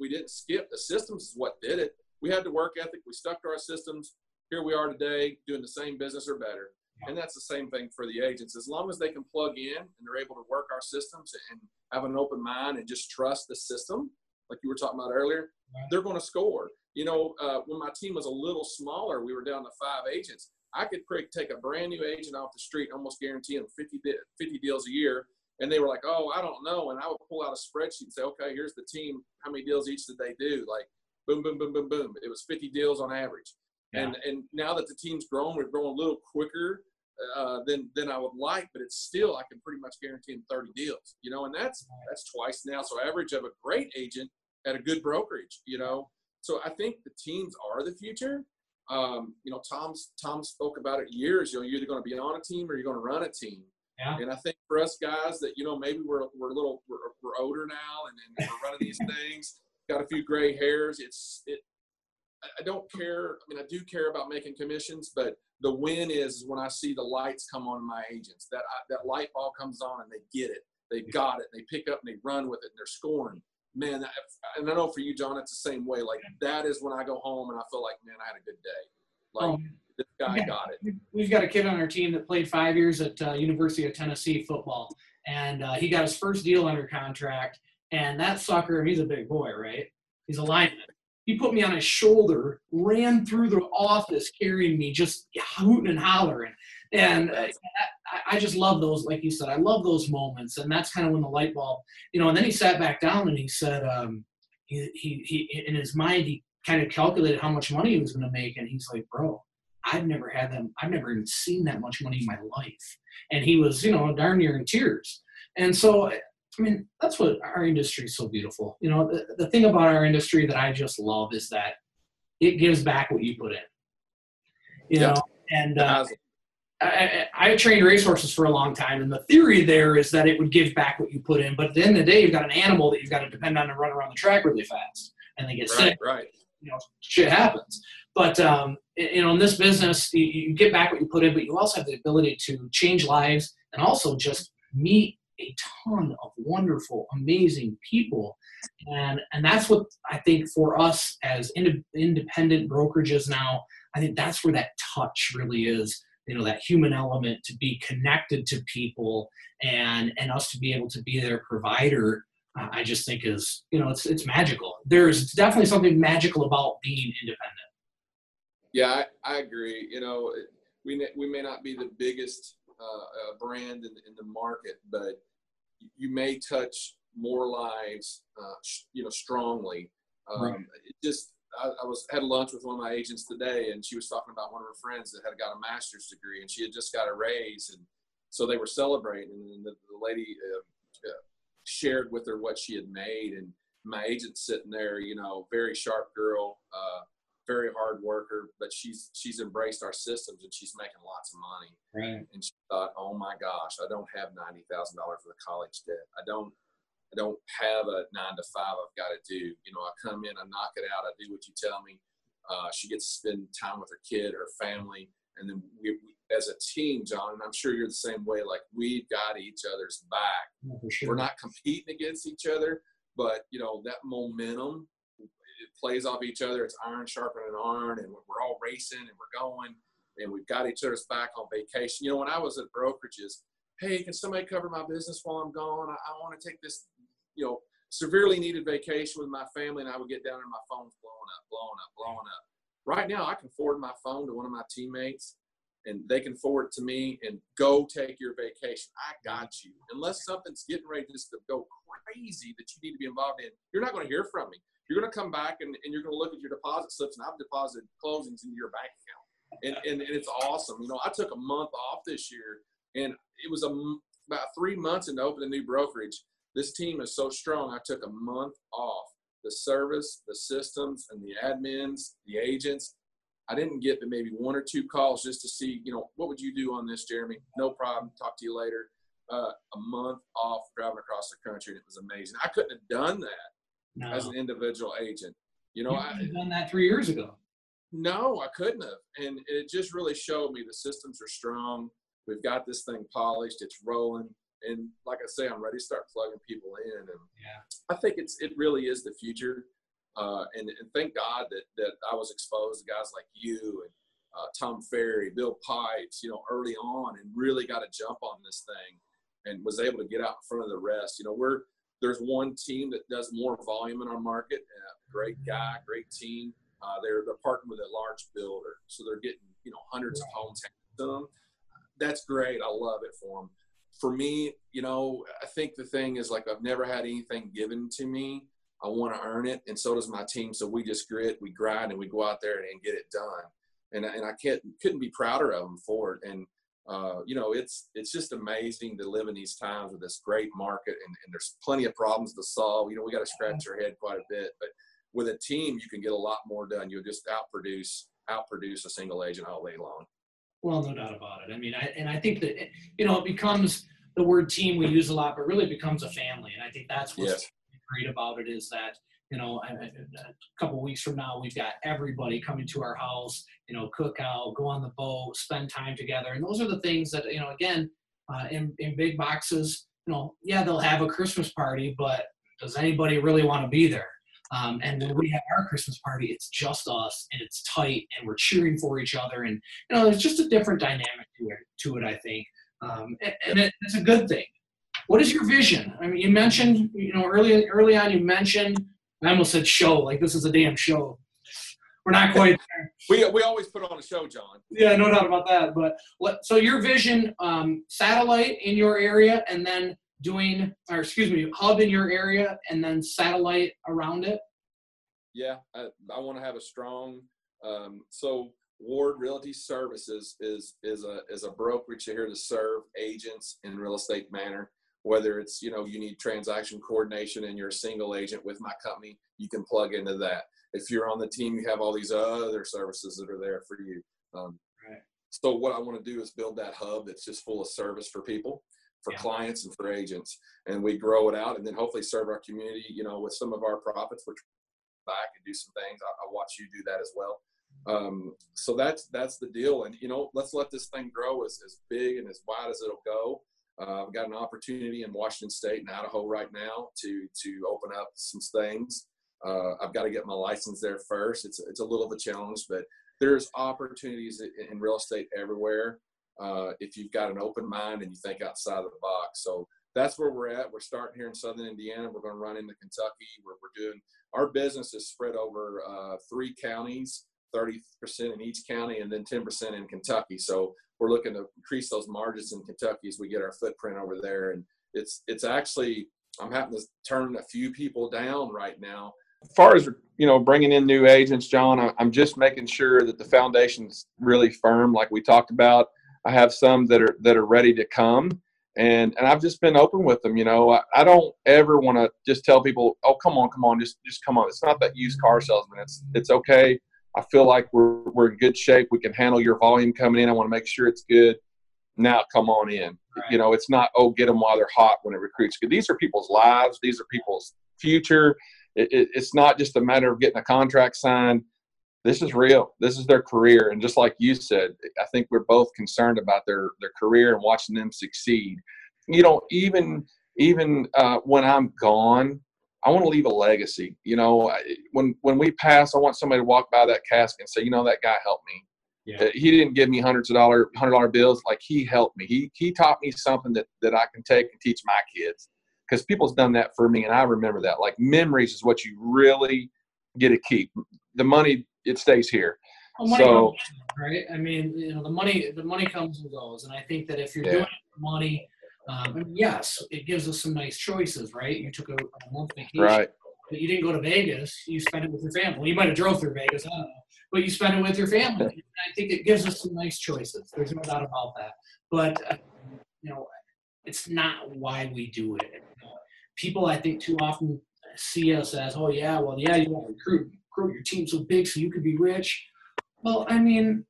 we didn't skip. The systems is what did it we had the work ethic. We stuck to our systems. Here we are today doing the same business or better. And that's the same thing for the agents. As long as they can plug in and they're able to work our systems and have an open mind and just trust the system, like you were talking about earlier, they're going to score. You know, uh, when my team was a little smaller, we were down to five agents. I could take a brand new agent off the street, and almost guarantee them 50, 50 deals a year. And they were like, oh, I don't know. And I would pull out a spreadsheet and say, okay, here's the team. How many deals each did they do? Like, boom, boom, boom, boom, boom. It was 50 deals on average. Yeah. And and now that the team's grown, we're growing a little quicker uh, than than I would like, but it's still I can pretty much guarantee them 30 deals. You know, and that's that's twice now. So average of a great agent at a good brokerage. You know, so I think the teams are the future. Um, you know, Tom's Tom spoke about it years. You know, you're either going to be on a team or you're going to run a team. Yeah. And I think for us guys that you know maybe we're we're a little we're, we're older now and, and we're running these things got a few gray hairs. It's it. I don't care. I mean, I do care about making commissions, but the win is when I see the lights come on my agents. That I, that light bulb comes on and they get it. They got it. They pick up and they run with it and they're scoring. Man, and I know for you, Jon, it's the same way. Like that is when I go home and I feel like, man, I had a good day. Like oh, this guy yeah. got it. We've got a kid on our team that played five years at uh, University of Tennessee football, and uh, he got his first deal under contract and that sucker, he's a big boy, right? He's a lineman. He put me on his shoulder, ran through the office carrying me, just hooting and hollering. And I, I just love those, like you said, I love those moments. And that's kind of when the light bulb, you know, and then he sat back down and he said, um, he, he, he, in his mind, he kind of calculated how much money he was going to make. And he's like, bro, I've never had them. I've never even seen that much money in my life. And he was, you know, darn near in tears. And so I mean, that's what our industry is so beautiful. You know, the, the thing about our industry that I just love is that it gives back what you put in. You know, and uh, I, I trained racehorses for a long time, and the theory there is that it would give back what you put in. But at the end of the day, you've got an animal that you've got to depend on to run around the track really fast, and they get right, sick. Right. You know, shit happens. But um, you know, in this business, you, you get back what you put in, but you also have the ability to change lives and also just meet a ton of wonderful, amazing people. And, and that's what I think for us as ind- independent brokerages now, I think that's where that touch really is you know that human element to be connected to people and and us to be able to be their provider i just think is you know it's it's magical. There's definitely something magical about being independent. Yeah i, I agree. You know we, we may not be the biggest uh, brand in, in the market, but you may touch more lives, uh, you know, strongly. Um, right. It just, I, I, was had lunch with one of my agents today, and she was talking about one of her friends that had got a master's degree, and she had just got a raise, and so they were celebrating, and the, the lady uh, uh, shared with her what she had made, and my agent sitting there, you know, very sharp girl, uh, very hard worker, but she's she's embraced our systems and she's making lots of money. Right. And she thought, oh my gosh, I don't have ninety thousand dollars for the college debt. I don't I don't have a nine to five I've got to do. You know, I come in, I knock it out, I do what you tell me. Uh, she gets to spend time with her kid, her family, and then we, we, as a team, Jon, and I'm sure you're the same way. Like we've got each other's back. Sure. We're not competing against each other, but you know that momentum plays off each other. It's iron sharpening iron, and we're all racing and we're going, and we've got each other's back on vacation. You know, when I was at brokerages, hey, can somebody cover my business while I'm gone? I, I want to take this, you know, severely needed vacation with my family, and I would get down and my phone's blowing up, blowing up, blowing up. Right now, I can forward my phone to one of my teammates, and they can forward to me and go take your vacation. I got you. Unless something's getting ready just to go crazy that you need to be involved in, you're not going to hear from me. You're going to come back and, and you're going to look at your deposit slips, and I've deposited closings into your bank account. And, and, and it's awesome. You know, I took a month off this year, and it was a, about three months into opening a new brokerage. This team is so strong. I took a month off. The service, the systems, and the admins, the agents. I didn't get but maybe one or two calls just to see, you know, what would you do on this, Jeremy? No problem. Talk to you later. Uh, a month off driving across the country, and it was amazing. I couldn't have done that no. as an individual agent. You know, you I done that three years ago. no, I couldn't have, and it just really showed me the systems are strong. We've got this thing polished. It's rolling, and like I say, I'm ready to start plugging people in. And Yeah. I think it's it really is the future. Uh, and, and thank God that that I was exposed to guys like you and uh, Tom Ferry, Bill Pipes, you know, early on, and really got a jump on this thing, and was able to get out in front of the rest. You know, we're there's one team that does more volume in our market. Uh, great guy, great team. Uh, they're they're partnered with a large builder, so they're getting you know hundreds of homes to them. That's great. I love it for them. For me, you know, I think the thing is like I've never had anything given to me. I want to earn it, and so does my team. So we just grit, we grind, and we go out there and get it done. And and I can't couldn't be prouder of them for it. And uh, you know, it's it's just amazing to live in these times with this great market, and, and there's plenty of problems to solve. You know, we got to scratch our head quite a bit, but with a team, you can get a lot more done. You'll just outproduce outproduce a single agent all day long. Well, no doubt about it. I mean, I, and I think that you know it becomes the word team we use a lot, but really becomes a family. And I think that's what's Yes. great about it is that you know a couple weeks from now we've got everybody coming to our house. You know, cook out, go on the boat, spend time together, and those are the things that you know. Again, uh, in in big boxes, you know, yeah, they'll have a Christmas party, but does anybody really want to be there? Um, and when we have our Christmas party, it's just us, and it's tight, and we're cheering for each other, and you know, there's just a different dynamic to it. To it, I think, um, and, and it, it's a good thing. What is your vision? I mean, you mentioned, you know, early early on, you mentioned. I almost said show, like this is a damn show. We're not quite there. We we always put on a show, Jon. Yeah, no doubt about that. But what? So your vision, um, satellite in your area, and then doing, or excuse me, hub in your area, and then satellite around it. Yeah, I, I want to have a strong. Um, so Ward Realty Services is is a is a brokerage here to serve agents in real estate manner. Whether it's you know you need transaction coordination and you're a single agent with my company, you can plug into that. If you're on the team, you have all these other services that are there for you. Um, Right. So what I want to do is build that hub that's just full of service for people, for Yeah. clients, and for agents, and we grow it out, and then hopefully serve our community. You know, with some of our profits, which back and do some things. I, I watch you do that as well. Um, so that's that's the deal. And you know, let's let this thing grow as, as big and as wide as it'll go. Uh, I've got an opportunity in Washington State and Idaho right now to to open up some things. Uh, I've got to get my license there first. It's it's a little of a challenge, but there's opportunities in, real estate everywhere. Uh, if you've got an open mind and you think outside of the box. So that's where we're at. We're starting here in Southern Indiana. We're going to run into Kentucky. We're, we're doing our business is spread over uh, three counties, 30% in each county, and then 10% in Kentucky. So we're looking to increase those margins in Kentucky as we get our footprint over there. And it's it's actually I'm having to turn a few people down right now. As far as you know, bringing in new agents, Jon, I'm just making sure that the foundation's really firm, like we talked about. I have some that are that are ready to come and and I've just been open with them. You know, I, I don't ever want to just tell people, "Oh, come on, come on, just just come on." It's not that used car salesman. It's it's okay. I feel like we're we're in good shape. We can handle your volume coming in. I want to make sure it's good. Now, come on in. You know, it's not oh, get them while they're hot when it recruits. These are people's lives. These are people's future. It, it, it's not just a matter of getting a contract signed. this is real. This is their career, and just like you said, I think we're both concerned about their their career and watching them succeed. You know, even even uh, when I'm gone, I want to leave a legacy. You know, when when we pass, I want somebody to walk by that casket and say, you know, that guy helped me. Yeah. Uh, he didn't give me hundreds of dollar hundred dollar bills. Like he helped me. He he taught me something that that I can take and teach my kids. Because people's done that for me, and I remember that. Like memories is what you really get to keep. The money it stays here. Well, so right. I mean, you know, the money the money comes and goes, and I think that if you're yeah. doing money, um, yes, it gives us some nice choices, right? You took a, a month vacation, right? But you didn't go to Vegas. You spent it with your family. You might have drove through Vegas. I don't know but you spent it with your family. I think it gives us some nice choices. There's no doubt about that. But uh, you know, it's not why we do it. people, I think, too often see us as, oh yeah, well yeah, you want to recruit, grow your team so big so you could be rich. Well, I mean,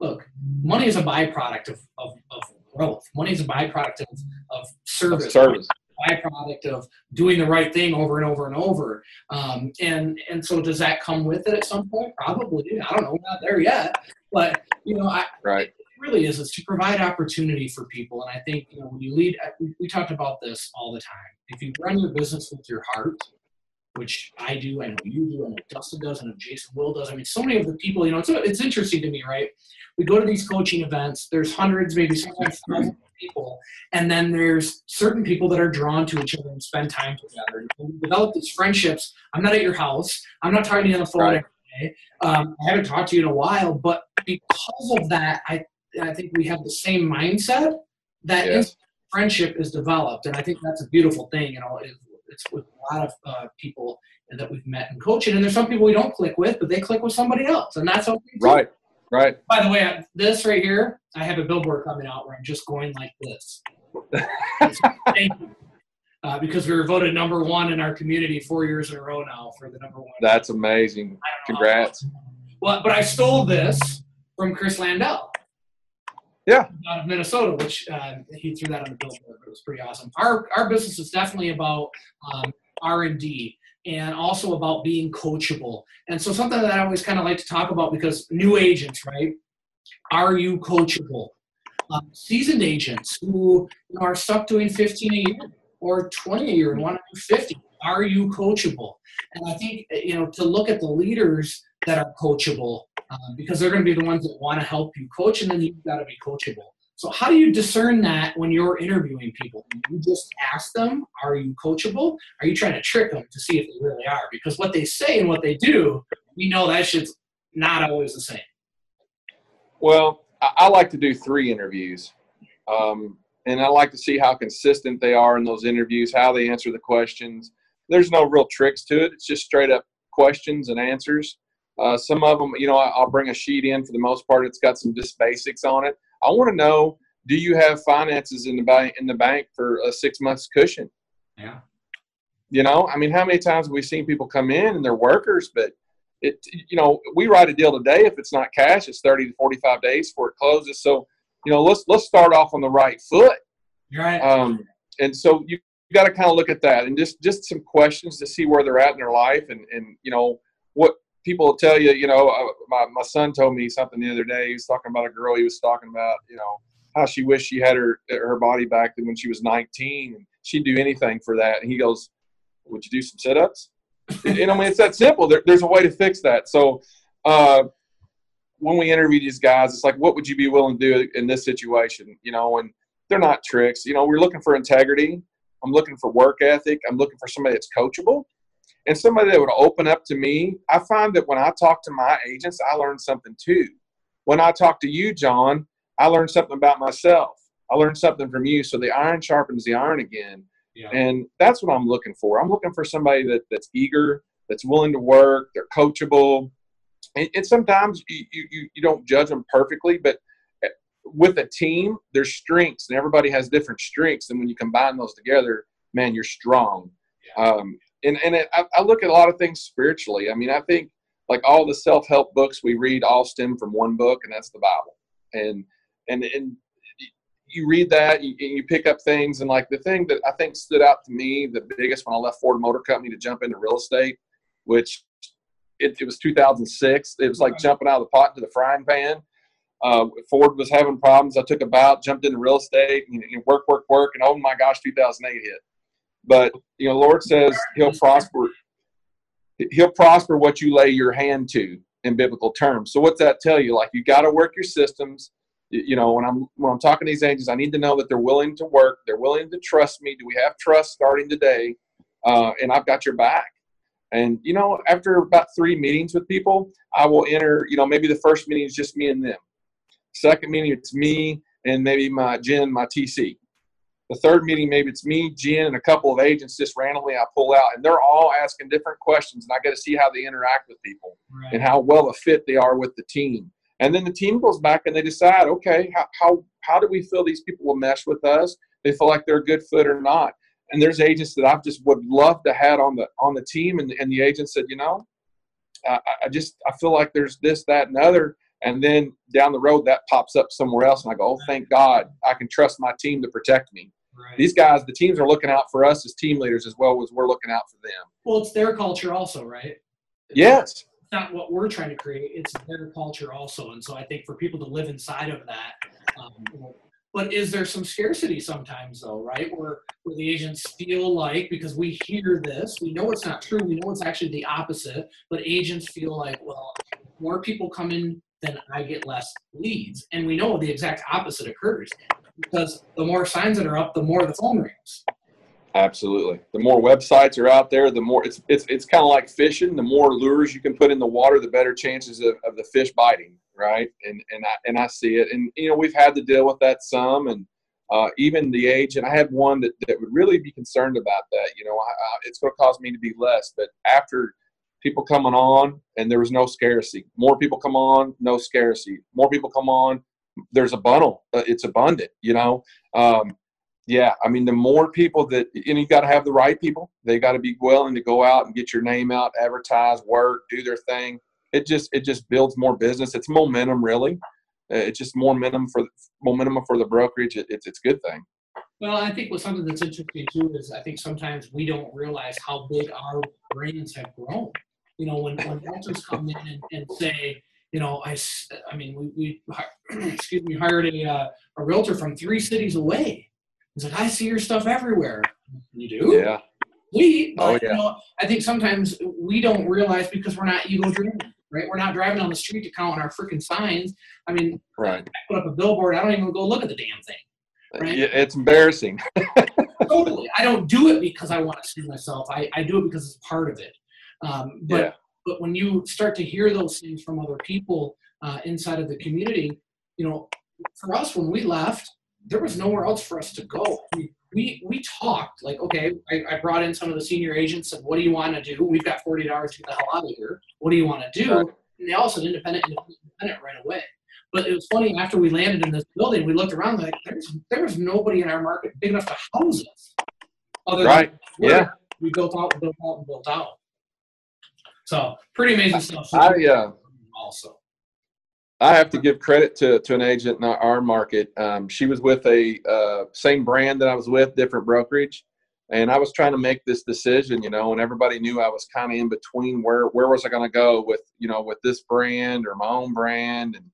look, money is a byproduct of, of, of growth. Money is a byproduct of, of service. Service byproduct of doing the right thing over and over and over. Um, and and so does that come with it at some point? Probably. I don't know. Not there yet. But you know, I, right. It really is. It's to provide opportunity for people. And I think you know when you lead, we, we talked about this all the time. If you run your business with your heart, which I do, I know you do, I know Dustin does, I know Jason Will does. I mean, so many of the people, you know, it's, it's interesting to me, right? We go to these coaching events, there's hundreds, maybe sometimes thousands people. And then there's certain people that are drawn to each other and spend time together. And we develop these friendships. I'm not at your house. I'm not talking to you on the phone right. every day. Um, I haven't talked to you in a while, but because of that, I I think we have the same mindset that yes. friendship is developed, and I think that's a beautiful thing. You know, it's with a lot of uh, people that we've met in coaching, and there's some people we don't click with, but they click with somebody else, and that's okay. Too. Right. Right. By the way, this right here, I have a billboard coming out where I'm just going like this. Thank you. Uh, because we were voted number one in our community four years in a row now for the number one. That's amazing. Congrats. Well, but I stole this from Chris Landell. Yeah. Out of Minnesota, which uh, he threw that on the billboard. It was pretty awesome. Our our business is definitely about um, R and D and also about being coachable. And so something that I always kind of like to talk about because new agents, right? Are you coachable? Um, seasoned agents who are stuck doing 15 a year or 20 a year and want to do 50, are you coachable? And I think you know to look at the leaders that are coachable um, because they're going to be the ones that want to help you coach, and then you've got to be coachable. So how do you discern that when you're interviewing people? You just ask them, are you coachable? Are you trying to trick them to see if they really are? Because what they say and what they do, we know that shit's not always the same. Well, I like to do three interviews. Um, and I like to see how consistent they are in those interviews, how they answer the questions. There's no real tricks to it. It's just straight up questions and answers. Uh, some of them, you know, I'll bring a sheet in for the most part. It's got some just basics on it. I want to know: Do you have finances in the bank in the bank for a six months cushion? Yeah. You know, I mean, how many times have we seen people come in and they're workers, but it, you know, we write a deal today. If it's not cash, it's thirty to forty-five days before it closes. So, you know, let's let's start off on the right foot. Right. Um, and so you, you got to kind of look at that and just just some questions to see where they're at in their life and and you know what people tell you, you know, uh, my, my son told me something the other day. He was talking about a girl. He was talking about, you know, how she wished she had her her body back when she was 19, and she'd do anything for that. And he goes, "Would you do some sit-ups?" and I mean, it's that simple. There, there's a way to fix that. So, uh, when we interview these guys, it's like, what would you be willing to do in this situation? You know, and they're not tricks. You know, we're looking for integrity. I'm looking for work ethic. I'm looking for somebody that's coachable and somebody that would open up to me. I find that when I talk to my agents, I learn something too. When I talk to you, Jon, I learn something about myself. I learned something from you. So the iron sharpens the iron again. Yeah. And that's what I'm looking for. I'm looking for somebody that, that's eager, that's willing to work, they're coachable. And, and sometimes you, you, you don't judge them perfectly, but eh, with a team, there's strengths, and everybody has different strengths. And when you combine those together, man, you're strong. Yeah. Um, and and it, I, I look at a lot of things spiritually. I mean, I think like all the self help books we read all stem from one book, and that's the Bible. And and and you read that, you, you pick up things, and like the thing that I think stood out to me the biggest when I left Ford Motor Company to jump into real estate, which it, it was 2006. It was like jumping out of the pot into the frying pan. Uh, Ford was having problems. I took a bout, jumped into real estate, and, and work, work, work, and oh my gosh, 2008 hit. But you know, Lord says He'll prosper. He'll prosper what you lay your hand to in biblical terms. So what's that tell you? Like you got to work your systems. You know, when I'm when I'm talking to these agents, I need to know that they're willing to work. They're willing to trust me. Do we have trust starting today? Uh, and I've got your back. And you know, after about three meetings with people, I will enter. You know, maybe the first meeting is just me and them. Second meeting, it's me and maybe my Jen, my TC. The third meeting, maybe it's me, Jen, and a couple of agents just randomly I pull out, and they're all asking different questions, and I got to see how they interact with people Right. and how well a fit they are with the team. And then the team goes back and they decide, okay, how how, how do we feel these people will mesh with us? They feel like they're a good fit or not. And there's agents that I just would love to have on the on the team, and, and the agent said, you know, I, I just I feel like there's this, that, and other. And then down the road, that pops up somewhere else, and I go, oh, thank God, I can trust my team to protect me. right. These guys, the teams are looking out for us as team leaders as well as we're looking out for them. well, it's their culture also, right? Yes, It's not what we're trying to create; it's their culture also. And so I think for people to live inside of that, um, but is there some scarcity sometimes though, right? Where where the agents feel like because we hear this, we know it's not true, we know it's actually the opposite, but agents feel like, well, more people come in, then I get less leads, and we know the exact opposite occurs because the more signs that are up, the more the phone rings. Absolutely. The more websites are out there, the more it's it's it's kind of like fishing. The more lures you can put in the water, the better chances of, of the fish biting, right? And and I and I see it. And you know, we've had to deal with that some, and uh, even the age. And I had one that, that would really be concerned about that. You know, I, I, it's going to cause me to be less. But after people coming on, and there was no scarcity. More people come on, no scarcity. More people come on, there's a bundle. Uh, it's abundant. You know. Um, yeah, I mean, the more people that, and you got to have the right people. They got to be willing to go out and get your name out, advertise, work, do their thing. It just, it just builds more business. It's momentum, really. Uh, It's just more momentum for momentum for the brokerage. It, it's, it's a good thing. Well, I think what's something that's interesting too is I think sometimes we don't realize how big our brands have grown. You know, when when agents come in and, and say, you know, I, I mean, we, we excuse me, hired a uh, a realtor from three cities away. He's like, I see your stuff everywhere. You do? Yeah, We, Oh, yeah. you know, I think sometimes we don't realize because we're not ego driven, right? We're not driving on the street to count our freaking signs. I mean, right. I put up a billboard. I don't even go look at the damn thing. Right. Yeah, it's embarrassing. totally. I don't do it because I want to see myself. I, I do it because it's part of it. Um, but Yeah. but when you start to hear those things from other people uh, inside of the community, you know, for us when we left, there was nowhere else for us to go. We we, we talked like, okay, I, I brought in some of the senior agents and what do you want to do? We've got 40 hours to get the hell out of here. What do you want to do? Right. And they all said independent, independent, independent right away. But it was funny after we landed in this building, we looked around like there's there was nobody in our market big enough to house us. Other than Right. Yeah. we built out, and built out, and built out. So pretty amazing stuff. I, uh, also. I have to give credit to, to an agent in our, market. Um, she was with a uh, same brand that I was with, different brokerage, and I was trying to make this decision, you know, and everybody knew I was kind of in between where where was I going to go with you know with this brand or my own brand, and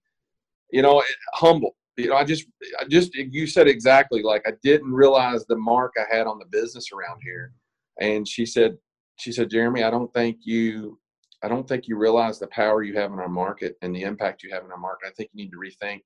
you know, it, humble. You know, I just I just you said exactly like I didn't realize the mark I had on the business around here, and she said she said Jeremy, I don't think you I don't think you realize the power you have in our market and the impact you have in our market. I think you need to rethink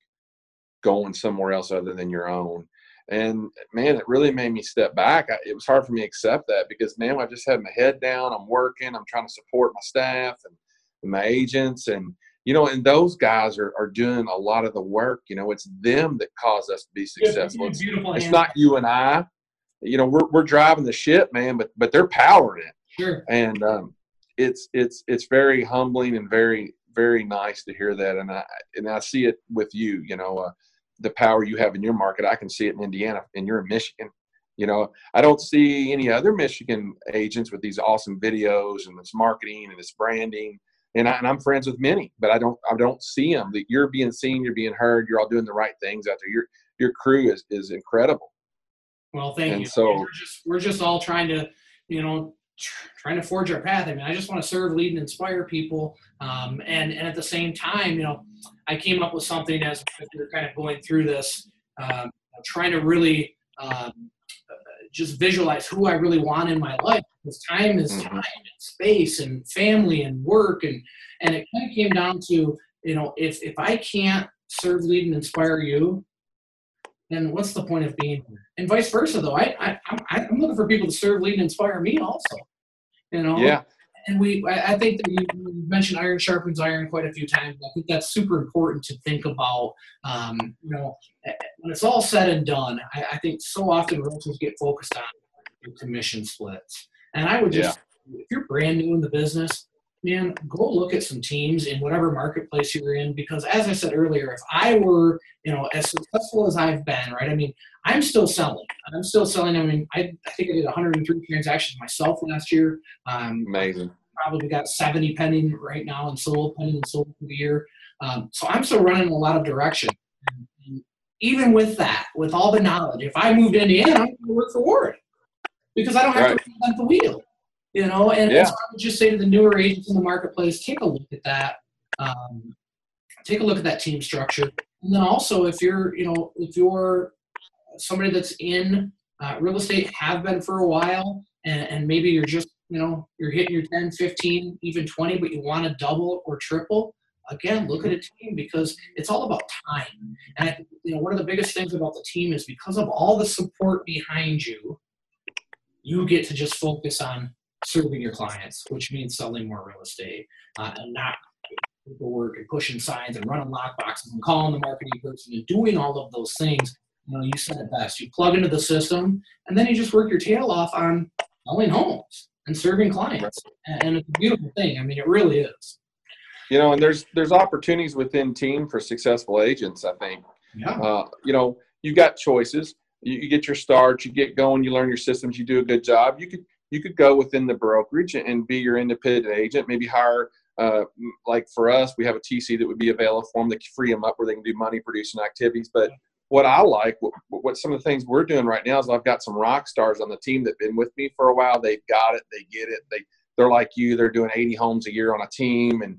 going somewhere else other than your own. And man, it really made me step back. I, it was hard for me to accept that because now I just had my head down. I'm working. I'm trying to support my staff and, and my agents, and you know, and those guys are are doing a lot of the work. You know, it's them that cause us to be successful. It's, it's not you and I. You know, we're we're driving the ship, man, but but they're powering it sure. and um, it's it's it's very humbling and very very nice to hear that. And i and i see it with you you know uh, the power you have in your market. I can see it in indiana and you're in michigan. You know i don't see any other michigan agents with these awesome videos and this marketing and this branding. And, I, and i'm friends with many but i don't i don't see them that you're being seen you're being heard you're all doing the right things out there. Your your crew is is incredible. Well, thank And you. so- we're just we're just all trying to, you know, trying to forge our path. I mean, I just want to serve, lead, and inspire people. Um, and and at the same time, you know, I came up with something as we were kind of going through this, um, trying to really um, just visualize who I really want in my life. Because time is mm-hmm. time and space and family and work and and it kind of came down to you know if if I can't serve, lead, and inspire you, then what's the point of being here? And vice versa, though. I, I I'm looking for people to serve, lead, and inspire me also. You know. Yeah. And we, I think that you mentioned iron sharpens iron quite a few times. I think that's super important to think about. Um, you know, when it's all said and done, I, I think so often realtors get focused on commission splits. And I would just, yeah. if you're brand new in the business, man, go look at some teams in whatever marketplace you're in. Because as I said earlier, if I were, you know, as successful as I've been, right? I mean, I'm still selling. I'm still selling. I mean, I, I think I did 103 transactions myself last year. Um, Amazing. Probably got 70 pending right now and sold, pending and sold for the year. Um, so I'm still running a lot of direction. And even with that, with all the knowledge, if I moved to Indiana, I'm going to work for Ward because I don't have right. to reinvent the wheel. You know, and yeah. so I would just say to the newer agents in the marketplace, take a look at that. Um, take a look at that team structure, and then also if you're, you know, if you're somebody that's in uh, real estate, have been for a while, and, and maybe you're just, you know, you're hitting your 10, 15, even 20, but you want to double or triple again, look at a team because it's all about time. And I, you know, one of the biggest things about the team is because of all the support behind you, you get to just focus on serving your clients, which means selling more real estate uh, and not paperwork and pushing signs and running lock boxes and calling the marketing person and doing all of those things. You know, you said it best. You plug into the system and then you just work your tail off on selling homes and serving clients. And it's a beautiful thing. I mean, it really is. You know, and there's there's opportunities within team for successful agents. I think. Yeah. Uh, you know, you got choices. You, you get your start. You get going. You learn your systems. You do a good job. You could you could go within the brokerage and be your independent agent. Maybe hire, uh, like for us, we have a TC that would be available for them to free them up where they can do money producing activities. But what I like, what, what, some of the things we're doing right now is I've got some rock stars on the team that've been with me for a while. They've got it, they get it. They they're like you. They're doing 80 homes a year on a team, and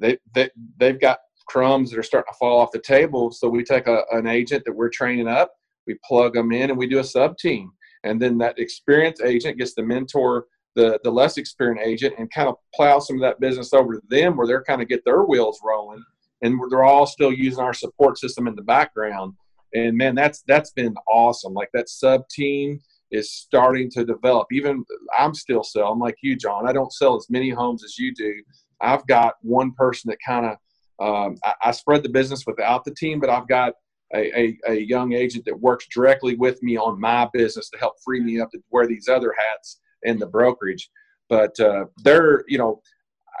they they they've got crumbs that are starting to fall off the table. So we take a, an agent that we're training up, we plug them in, and we do a sub team and then that experienced agent gets to mentor the the less experienced agent and kind of plow some of that business over to them where they're kind of get their wheels rolling and they're all still using our support system in the background. And man that's that's been awesome. Like that sub team is starting to develop. Even i'm still selling like you Jon. I don't sell as many homes as you do. I've got one person that kind of um, I, I spread the business without the team but i've got a, a, a, young agent that works directly with me on my business to help free me up to wear these other hats in the brokerage. But uh, there, you know,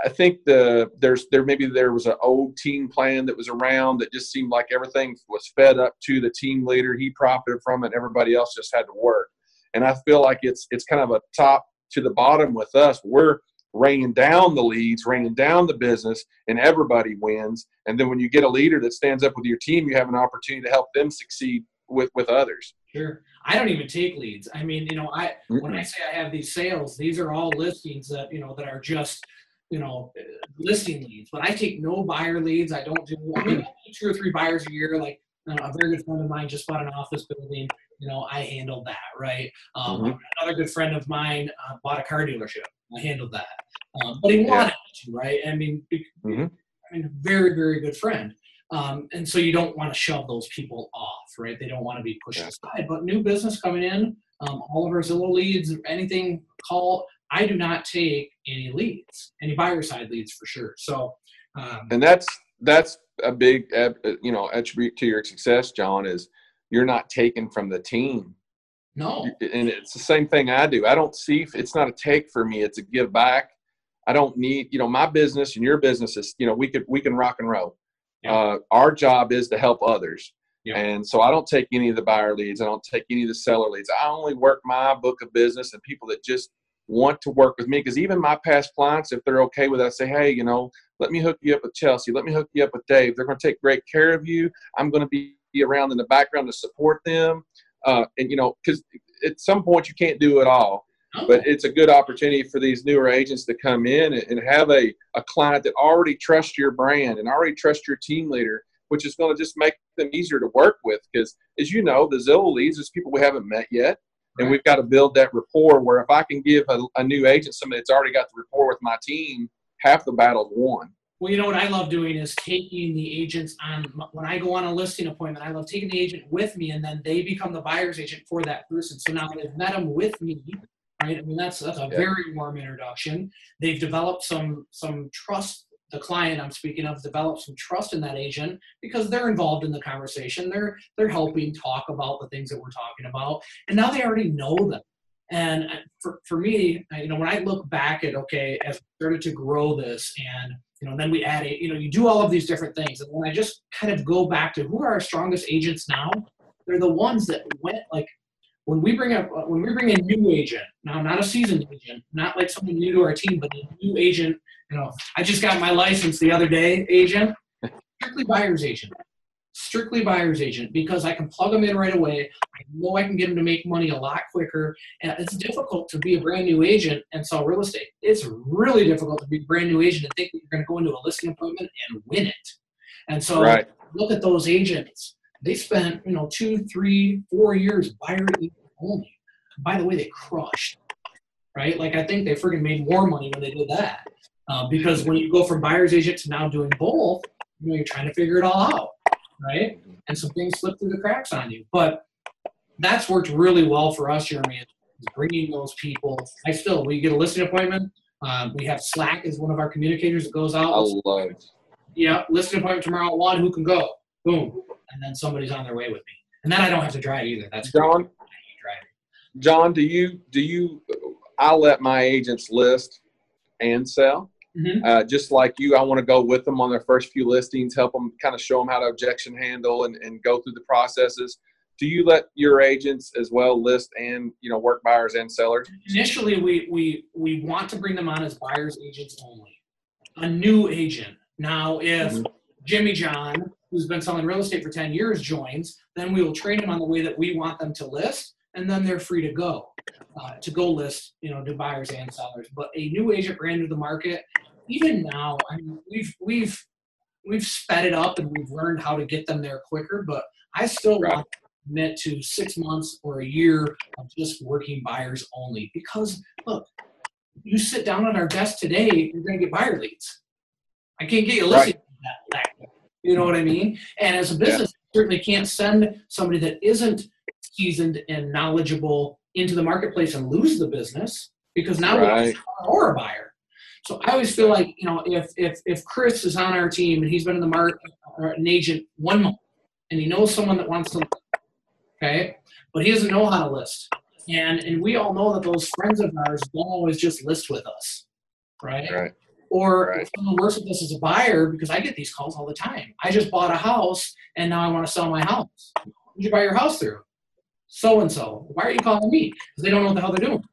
I think the there's there maybe there was an old team plan that was around that just seemed like everything was fed up to the team leader. He profited from it. Everybody else just had to work. And I feel like it's it's kind of a top to the bottom with us. We're raining down the leads, raining down the business, and everybody wins. And then when you get a leader that stands up with your team, you have an opportunity to help them succeed with with others. Sure. I don't even take leads. I mean, you know, I mm-hmm. when I say I have these sales, these are all listings that you know that are just you know listing leads. But I take no buyer leads. I don't do. I mean, two or three buyers a year. Like a very good friend of mine just bought an office building. You know, I handled that. Right. Um, mm-hmm. Another good friend of mine uh, bought a car dealership. I handled that. Um, but he wanted yeah. to, right? I mean, mm-hmm. I mean, very, very good friend. Um, and so you don't want to shove those people off, right? They don't want to be pushed yeah. aside. But new business coming in, um, all of our Zillow leads, anything call, I do not take any leads, any buyer side leads for sure. So, um, and that's that's a big, uh, you know, attribute to your success, Jon. Is you're not taken from the team. No. And it's the same thing I do. I don't see, it's not a take for me, it's a give back. I don't need, you know, my business and your business is, you know, we could, we can rock and roll. Yeah. Uh, our job is to help others. Yeah. And so I don't take any of the buyer leads. I don't take any of the seller leads. I only work my book of business and people that just want to work with me. Because even my past clients, if they're okay with that, say, hey, you know, let me hook you up with Chelsea. Let me hook you up with Dave. They're going to take great care of you. I'm going to be around in the background to support them uh, and you know, because at some point you can't do it all. Oh. but it's a good opportunity for these newer agents to come in and, and have a, a client that already trusts your brand and already trusts your team leader, which is going to just make them easier to work with. Because as you know, the Zillow leads is people we haven't met yet. And we've got to build that rapport where if I can give a, a new agent somebody that's already got the rapport with my team, half the battle's won. Well, you know what I love doing is taking the agents on when I go on a listing appointment. I love taking the agent with me, and then they become the buyer's agent for that person. So now they've met them with me, right? I mean, that's that's a Yeah. very warm introduction. They've developed some some trust. The client I'm speaking of developed some trust in that agent because they're involved in the conversation. They're they're helping talk about the things that we're talking about, and now they already know them. And for, for me, you know, when I look back at okay, as we started to grow this, and you know, then we add it, you know, you do all of these different things, and when I just kind of go back to who are our strongest agents now, they're the ones that went like when we bring up when we bring a new agent now, not a seasoned agent, not like someone new to our team, but a new agent. You know, I just got my license the other day, agent, strictly buyer's agent strictly buyer's agent because I can plug them in right away. I know I can get them to make money a lot quicker. And it's difficult to be a brand new agent and sell real estate. It's really difficult to be a brand new agent and think that you're going to go into a listing appointment and win it. And so Right. look at those agents. They spent, you know, two, three, four years buyer only. By the way, they crushed, right? Like I think they freaking made more money when they did that. Uh, because when you go from buyer's agent to now doing both, you know, you're trying to figure it all out, right? And some things slip through the cracks on you. But that's worked really well for us, Jeremy, is bringing those people. I still, we get a listing appointment. Um, we have Slack as one of our communicators that goes out. I love it. yeah, listing appointment tomorrow at one. Who can go? Boom, and then somebody's on their way with me. And then I don't have to drive either. That's great. Jon. Jon, do you do you? I let my agents list and sell. Mhm. Uh, just like you, I want to go with them on their first few listings, help them kind of show them how to objection handle and, and go through the processes. Do you let your agents as well list and you know work buyers and sellers? Initially, we we we want to bring them on as buyers agents only. A new agent. Now, if Mhm. Jimmy John, who's been selling real estate for ten years, joins, then we will train them on the way that we want them to list, and then they're free to go. Uh, to go list, you know, to buyers and sellers. But a new agent brand to the market, even now, I mean, we've we've we've sped it up and we've learned how to get them there quicker. But I still Right. want to commit to six months or a year of just working buyers only. Because look, you sit down at our desk today, you're going to get buyer leads. I can't get you listing that, that. You know what I mean? And as a business, you certainly can't send somebody that isn't seasoned and knowledgeable into the marketplace and lose the business because now Right. we're or a buyer. So I always feel like you know if if if Chris is on our team and he's been in the market or an agent one month and he knows someone that wants to, okay, but he doesn't know how to list, and and we all know that those friends of ours don't always just list with us, right? Right. Or Right. someone works with us as a buyer, because I get these calls all the time. I just bought a house and now I want to sell my house. Who'd you buy your house through? So and so. Why are you calling me? Because they don't know what the hell they're doing.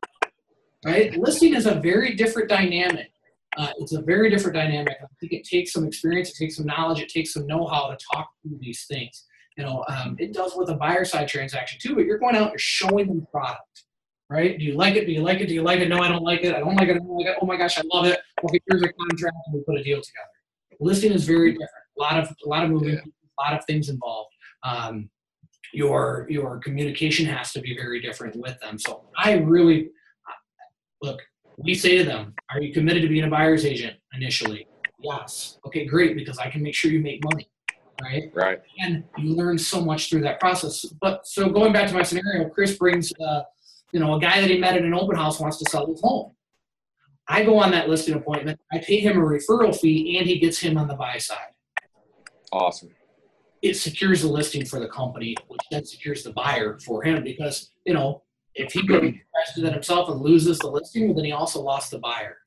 Right? Listing is a very different dynamic. Uh, it's a very different dynamic. I think it takes some experience, it takes some knowledge, it takes some know-how to talk through these things. You know, um, it does with a buyer side transaction too, but you're going out, you're showing them product right? Do you like it? Do you like it? Do you like it? No, I don't like it. I don't like it. I don't like it. Oh my gosh, I love it. Okay, here's a contract, and we put a deal together. Listing is very different. A lot of a lot of moving, Yeah. a lot of things involved. Um, your your communication has to be very different with them. So I really look. We say to them, "Are you committed to being a buyer's agent initially?" Yes. Okay, great, because I can make sure you make money, right? Right. and you learn so much through that process. But so going back to my scenario, Chris brings, uh, you know, a guy that he met at an open house wants to sell his home. I go on that listing appointment. I pay him a referral fee, and he gets him on the buy side. Awesome. It secures the listing for the company, which then secures the buyer for him because you know if he goes tries to do himself and loses the listing, then he also lost the buyer,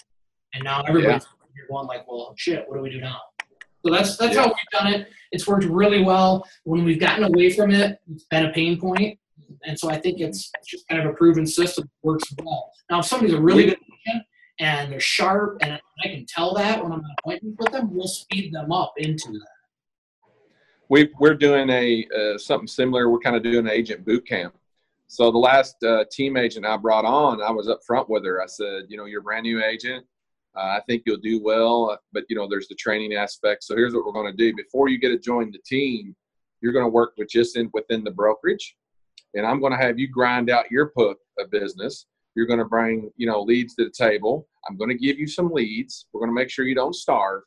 and now everybody's you're going like, well, shit, what do we do now? So that's that's how we've done it. It's worked really well. When we've gotten away from it, it's been a pain point. point, and so I think it's just kind of a proven system that works well. Now, if somebody's a really good agent and they're sharp, and I can tell that when I'm on appointment with them, we'll speed them up into that. We we're doing a uh, something similar. We're kind of doing an agent boot camp. So the last uh, team agent I brought on, I was up front with her. I said, you know, you're a brand new agent. Uh, I think you'll do well, but you know, there's the training aspect. So here's what we're going to do: before you get to join the team, you're going to work with just in within the brokerage, and I'm going to have you grind out your book of business. You're going to bring you know leads to the table. I'm going to give you some leads. We're going to make sure you don't starve,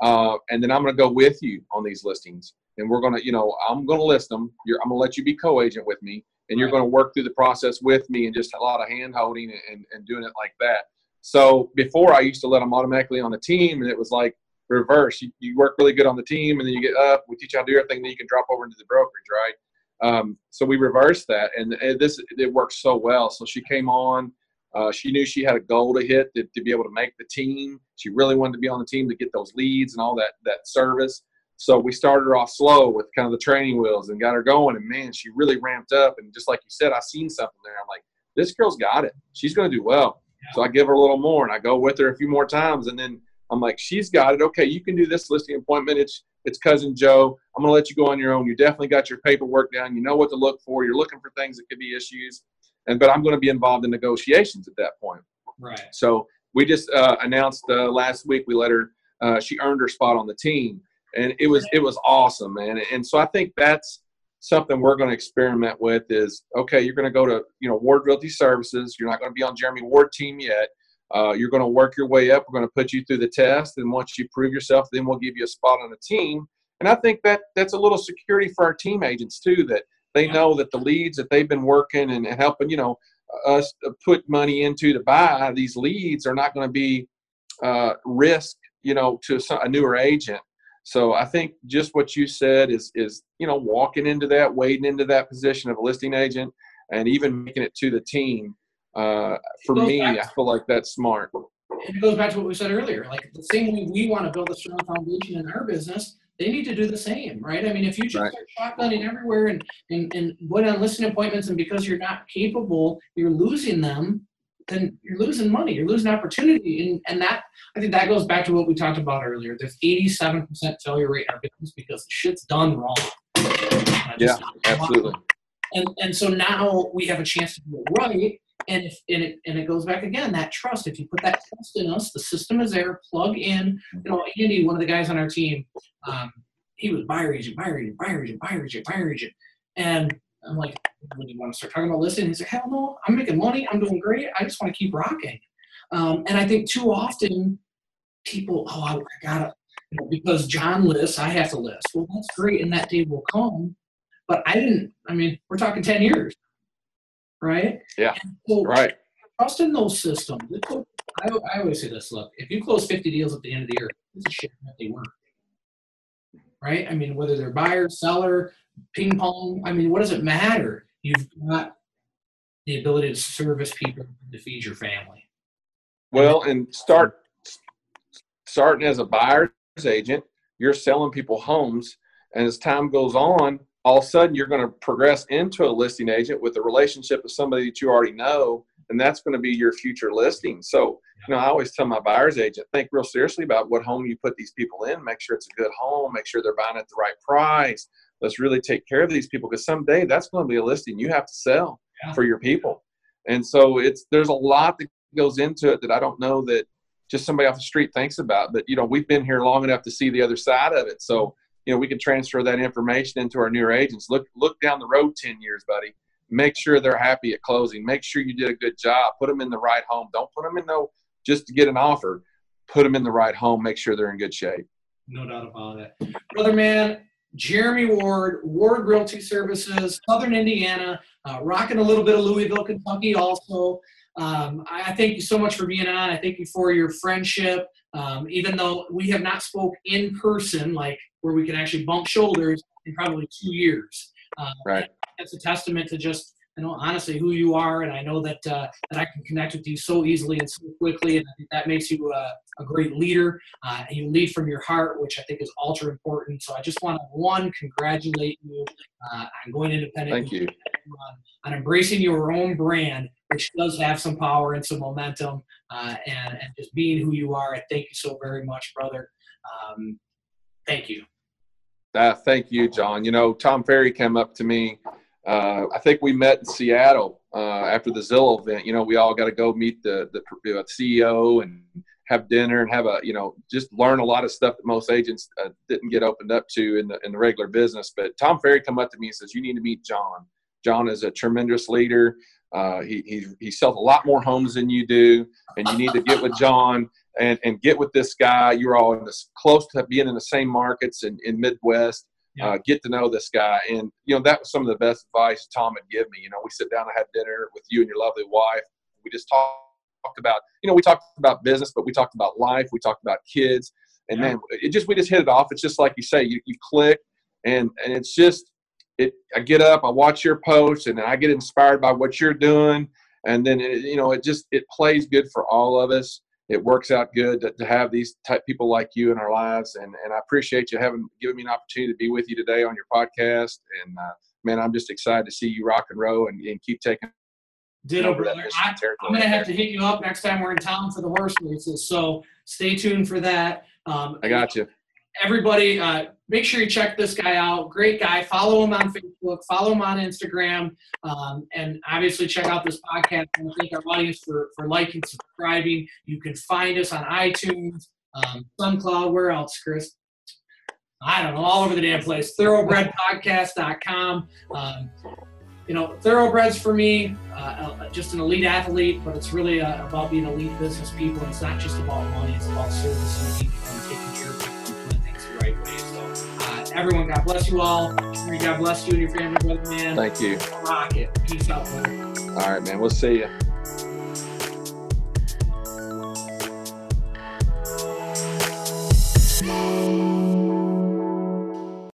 uh, and then I'm going to go with you on these listings. And we're going to, you know, I'm going to list them. You're, I'm going to let you be co-agent with me, and you're going to work through the process with me, and just a lot of hand holding and, and doing it like that. So before I used to let them automatically on the team, and it was like reverse. You, you work really good on the team, and then you get up. We teach you how to do everything. Then you can drop over into the brokerage, right? Um, so we reversed that, and, and, this it worked so well. So she came on. Uh, she knew she had a goal to hit to, to, be able to make the team. She really wanted to be on the team to get those leads and all that that service. So we started her off slow with kind of the training wheels and got her going. And man, she really ramped up. And just like you said, I seen something there. I'm like, this girl's got it. She's going to do well. So I give her a little more and I go with her a few more times. And then I'm like, she's got it. Okay, you can do this listing appointment. It's it's cousin Joe. I'm gonna let you go on your own. You definitely got your paperwork down. You know what to look for. You're looking for things that could be issues. And but I'm going to be involved in negotiations at that point. Right. So we just uh, announced uh, last week we let her. Uh, she earned her spot on the team, and it was it was awesome, man. And so I think that's something we're going to experiment with is okay you're going to go to you know ward realty services. You're not going to be on jeremy ward team yet. Uh, you're going to work your way up. We're going to put you through the test. And once you prove yourself then we'll give you a spot on the team. And i think that that's a little security for our team agents too that they know that the leads that they've been working and, helping you know us put money into to buy these leads are not going to be uh, risk you know to a newer agent so I think just what you said is is you know walking into that, wading into that position of a listing agent, and even making it to the team. Uh, for me, I feel like that's smart. It goes back to what we said earlier. Like the same way we want to build a strong foundation in our business, they need to do the same, right? I mean, if you just right. start shotgunning everywhere and, and, and going on listing appointments and because you're not capable, you're losing them, then you're losing money. You're losing opportunity. And, and that, I think that goes back to what we talked about earlier. There's 87% failure rate in our business because shit's done wrong. Yeah, absolutely. And, and so now we have a chance to do it right. And, if, and, it, and it goes back again, that trust. If you put that trust in us, the system is there, plug in. You know, Andy, one of the guys on our team, um, he was buyer agent, buyer agent, buyer agent, buyer agent, buyer agent. And I'm like, when you want to start talking about listing? He's like, hell no, I'm making money. I'm doing great. I just want to keep rocking. Um, and I think too often people, oh, I, I gotta, you know, because John lists, I have to list. Well, that's great, and that day will come. But I didn't. I mean, we're talking ten years, right? Yeah. So right. Trust in those systems. I, I always say this: Look, if you close 50 deals at the end of the year, this is shit that they work. Right? I mean, whether they're buyer, seller, ping pong. I mean, what does it matter? You've got the ability to service people to feed your family. Well, and start starting as a buyer's agent, you're selling people homes, and as time goes on, all of a sudden you're going to progress into a listing agent with a relationship with somebody that you already know, and that's going to be your future listing. So, you know, I always tell my buyer's agent, think real seriously about what home you put these people in. Make sure it's a good home. Make sure they're buying at the right price let's really take care of these people because someday that's going to be a listing you have to sell yeah. for your people. And so it's there's a lot that goes into it that i don't know that just somebody off the street thinks about but you know we've been here long enough to see the other side of it. So you know we can transfer that information into our newer agents. Look look down the road 10 years buddy. Make sure they're happy at closing. Make sure you did a good job. Put them in the right home. Don't put them in no just to get an offer put them in the right home. Make sure they're in good shape. No doubt about it. Brother man Jeremy Ward, Ward Realty Services, Southern Indiana, uh, rocking a little bit of Louisville, Kentucky also. Um, I thank you so much for being on. I thank you for your friendship. Um, even though we have not spoke in person, like where we can actually bump shoulders in probably two years. Uh, right. That's a testament to just I know honestly who you are, and I know that uh, that I can connect with you so easily and so quickly, and I think that makes you a, a great leader. Uh, you lead from your heart, which I think is ultra important. So I just want to one congratulate you uh, on going independent. Thank you. On, on, embracing your own brand, which does have some power and some momentum, uh, and and just being who you are. I thank you so very much, brother. Um, thank you. Uh, thank you, Jon. You know, Tom Ferry came up to me uh, I think we met in Seattle uh, after the Zillow event. You know, we all got to go meet the the CEO and have dinner and have a you know just learn a lot of stuff that most agents uh, didn't get opened up to in the in the regular business. But Tom Ferry come up to me and says, "You need to meet Jon. Jon is a tremendous leader. Uh, he, he he sells a lot more homes than you do, and you need to get with Jon." And, and get with this guy. You're all in this, close to being in the same markets in, in Midwest yeah. uh, get to know this guy. And, you know, that was some of the best advice Tom had give me. You know, we sit down and have dinner with you and your lovely wife. We just talked about, you know, we talked about business, but we talked about life. We talked about kids. And yeah. then it just, we just hit it off. It's just like you say, you, you click and, and it's just, it, I get up, I watch your posts and then I get inspired by what you're doing. And then, it, you know, it just, it plays good for all of us it works out good to, to have these type people like you in our lives. And, and I appreciate you having given me an opportunity to be with you today on your podcast. And uh, man, I'm just excited to see you rock and roll and, and keep taking. Ditto, brother. I, am going to have to hit you up next time we're in town for the horse races. So stay tuned for that. Um, I got you everybody, uh, make sure you check this guy out. Great guy. Follow him on Facebook. Follow him on Instagram. Um, and obviously check out this podcast. Thank our audience for, for liking, subscribing. You can find us on iTunes, um, SoundCloud. Where else, Chris? I don't know, all over the damn place. Thoroughbredpodcast.com. Um, you know, thoroughbreds for me, uh, uh, just an elite athlete, but it's really uh, about being elite business people. It's not just about money, it's about servicing everyone, God bless you all. God bless you and your family, brother, man. Thank you. Rock it. Peace out, brother. All right, man. We'll see you.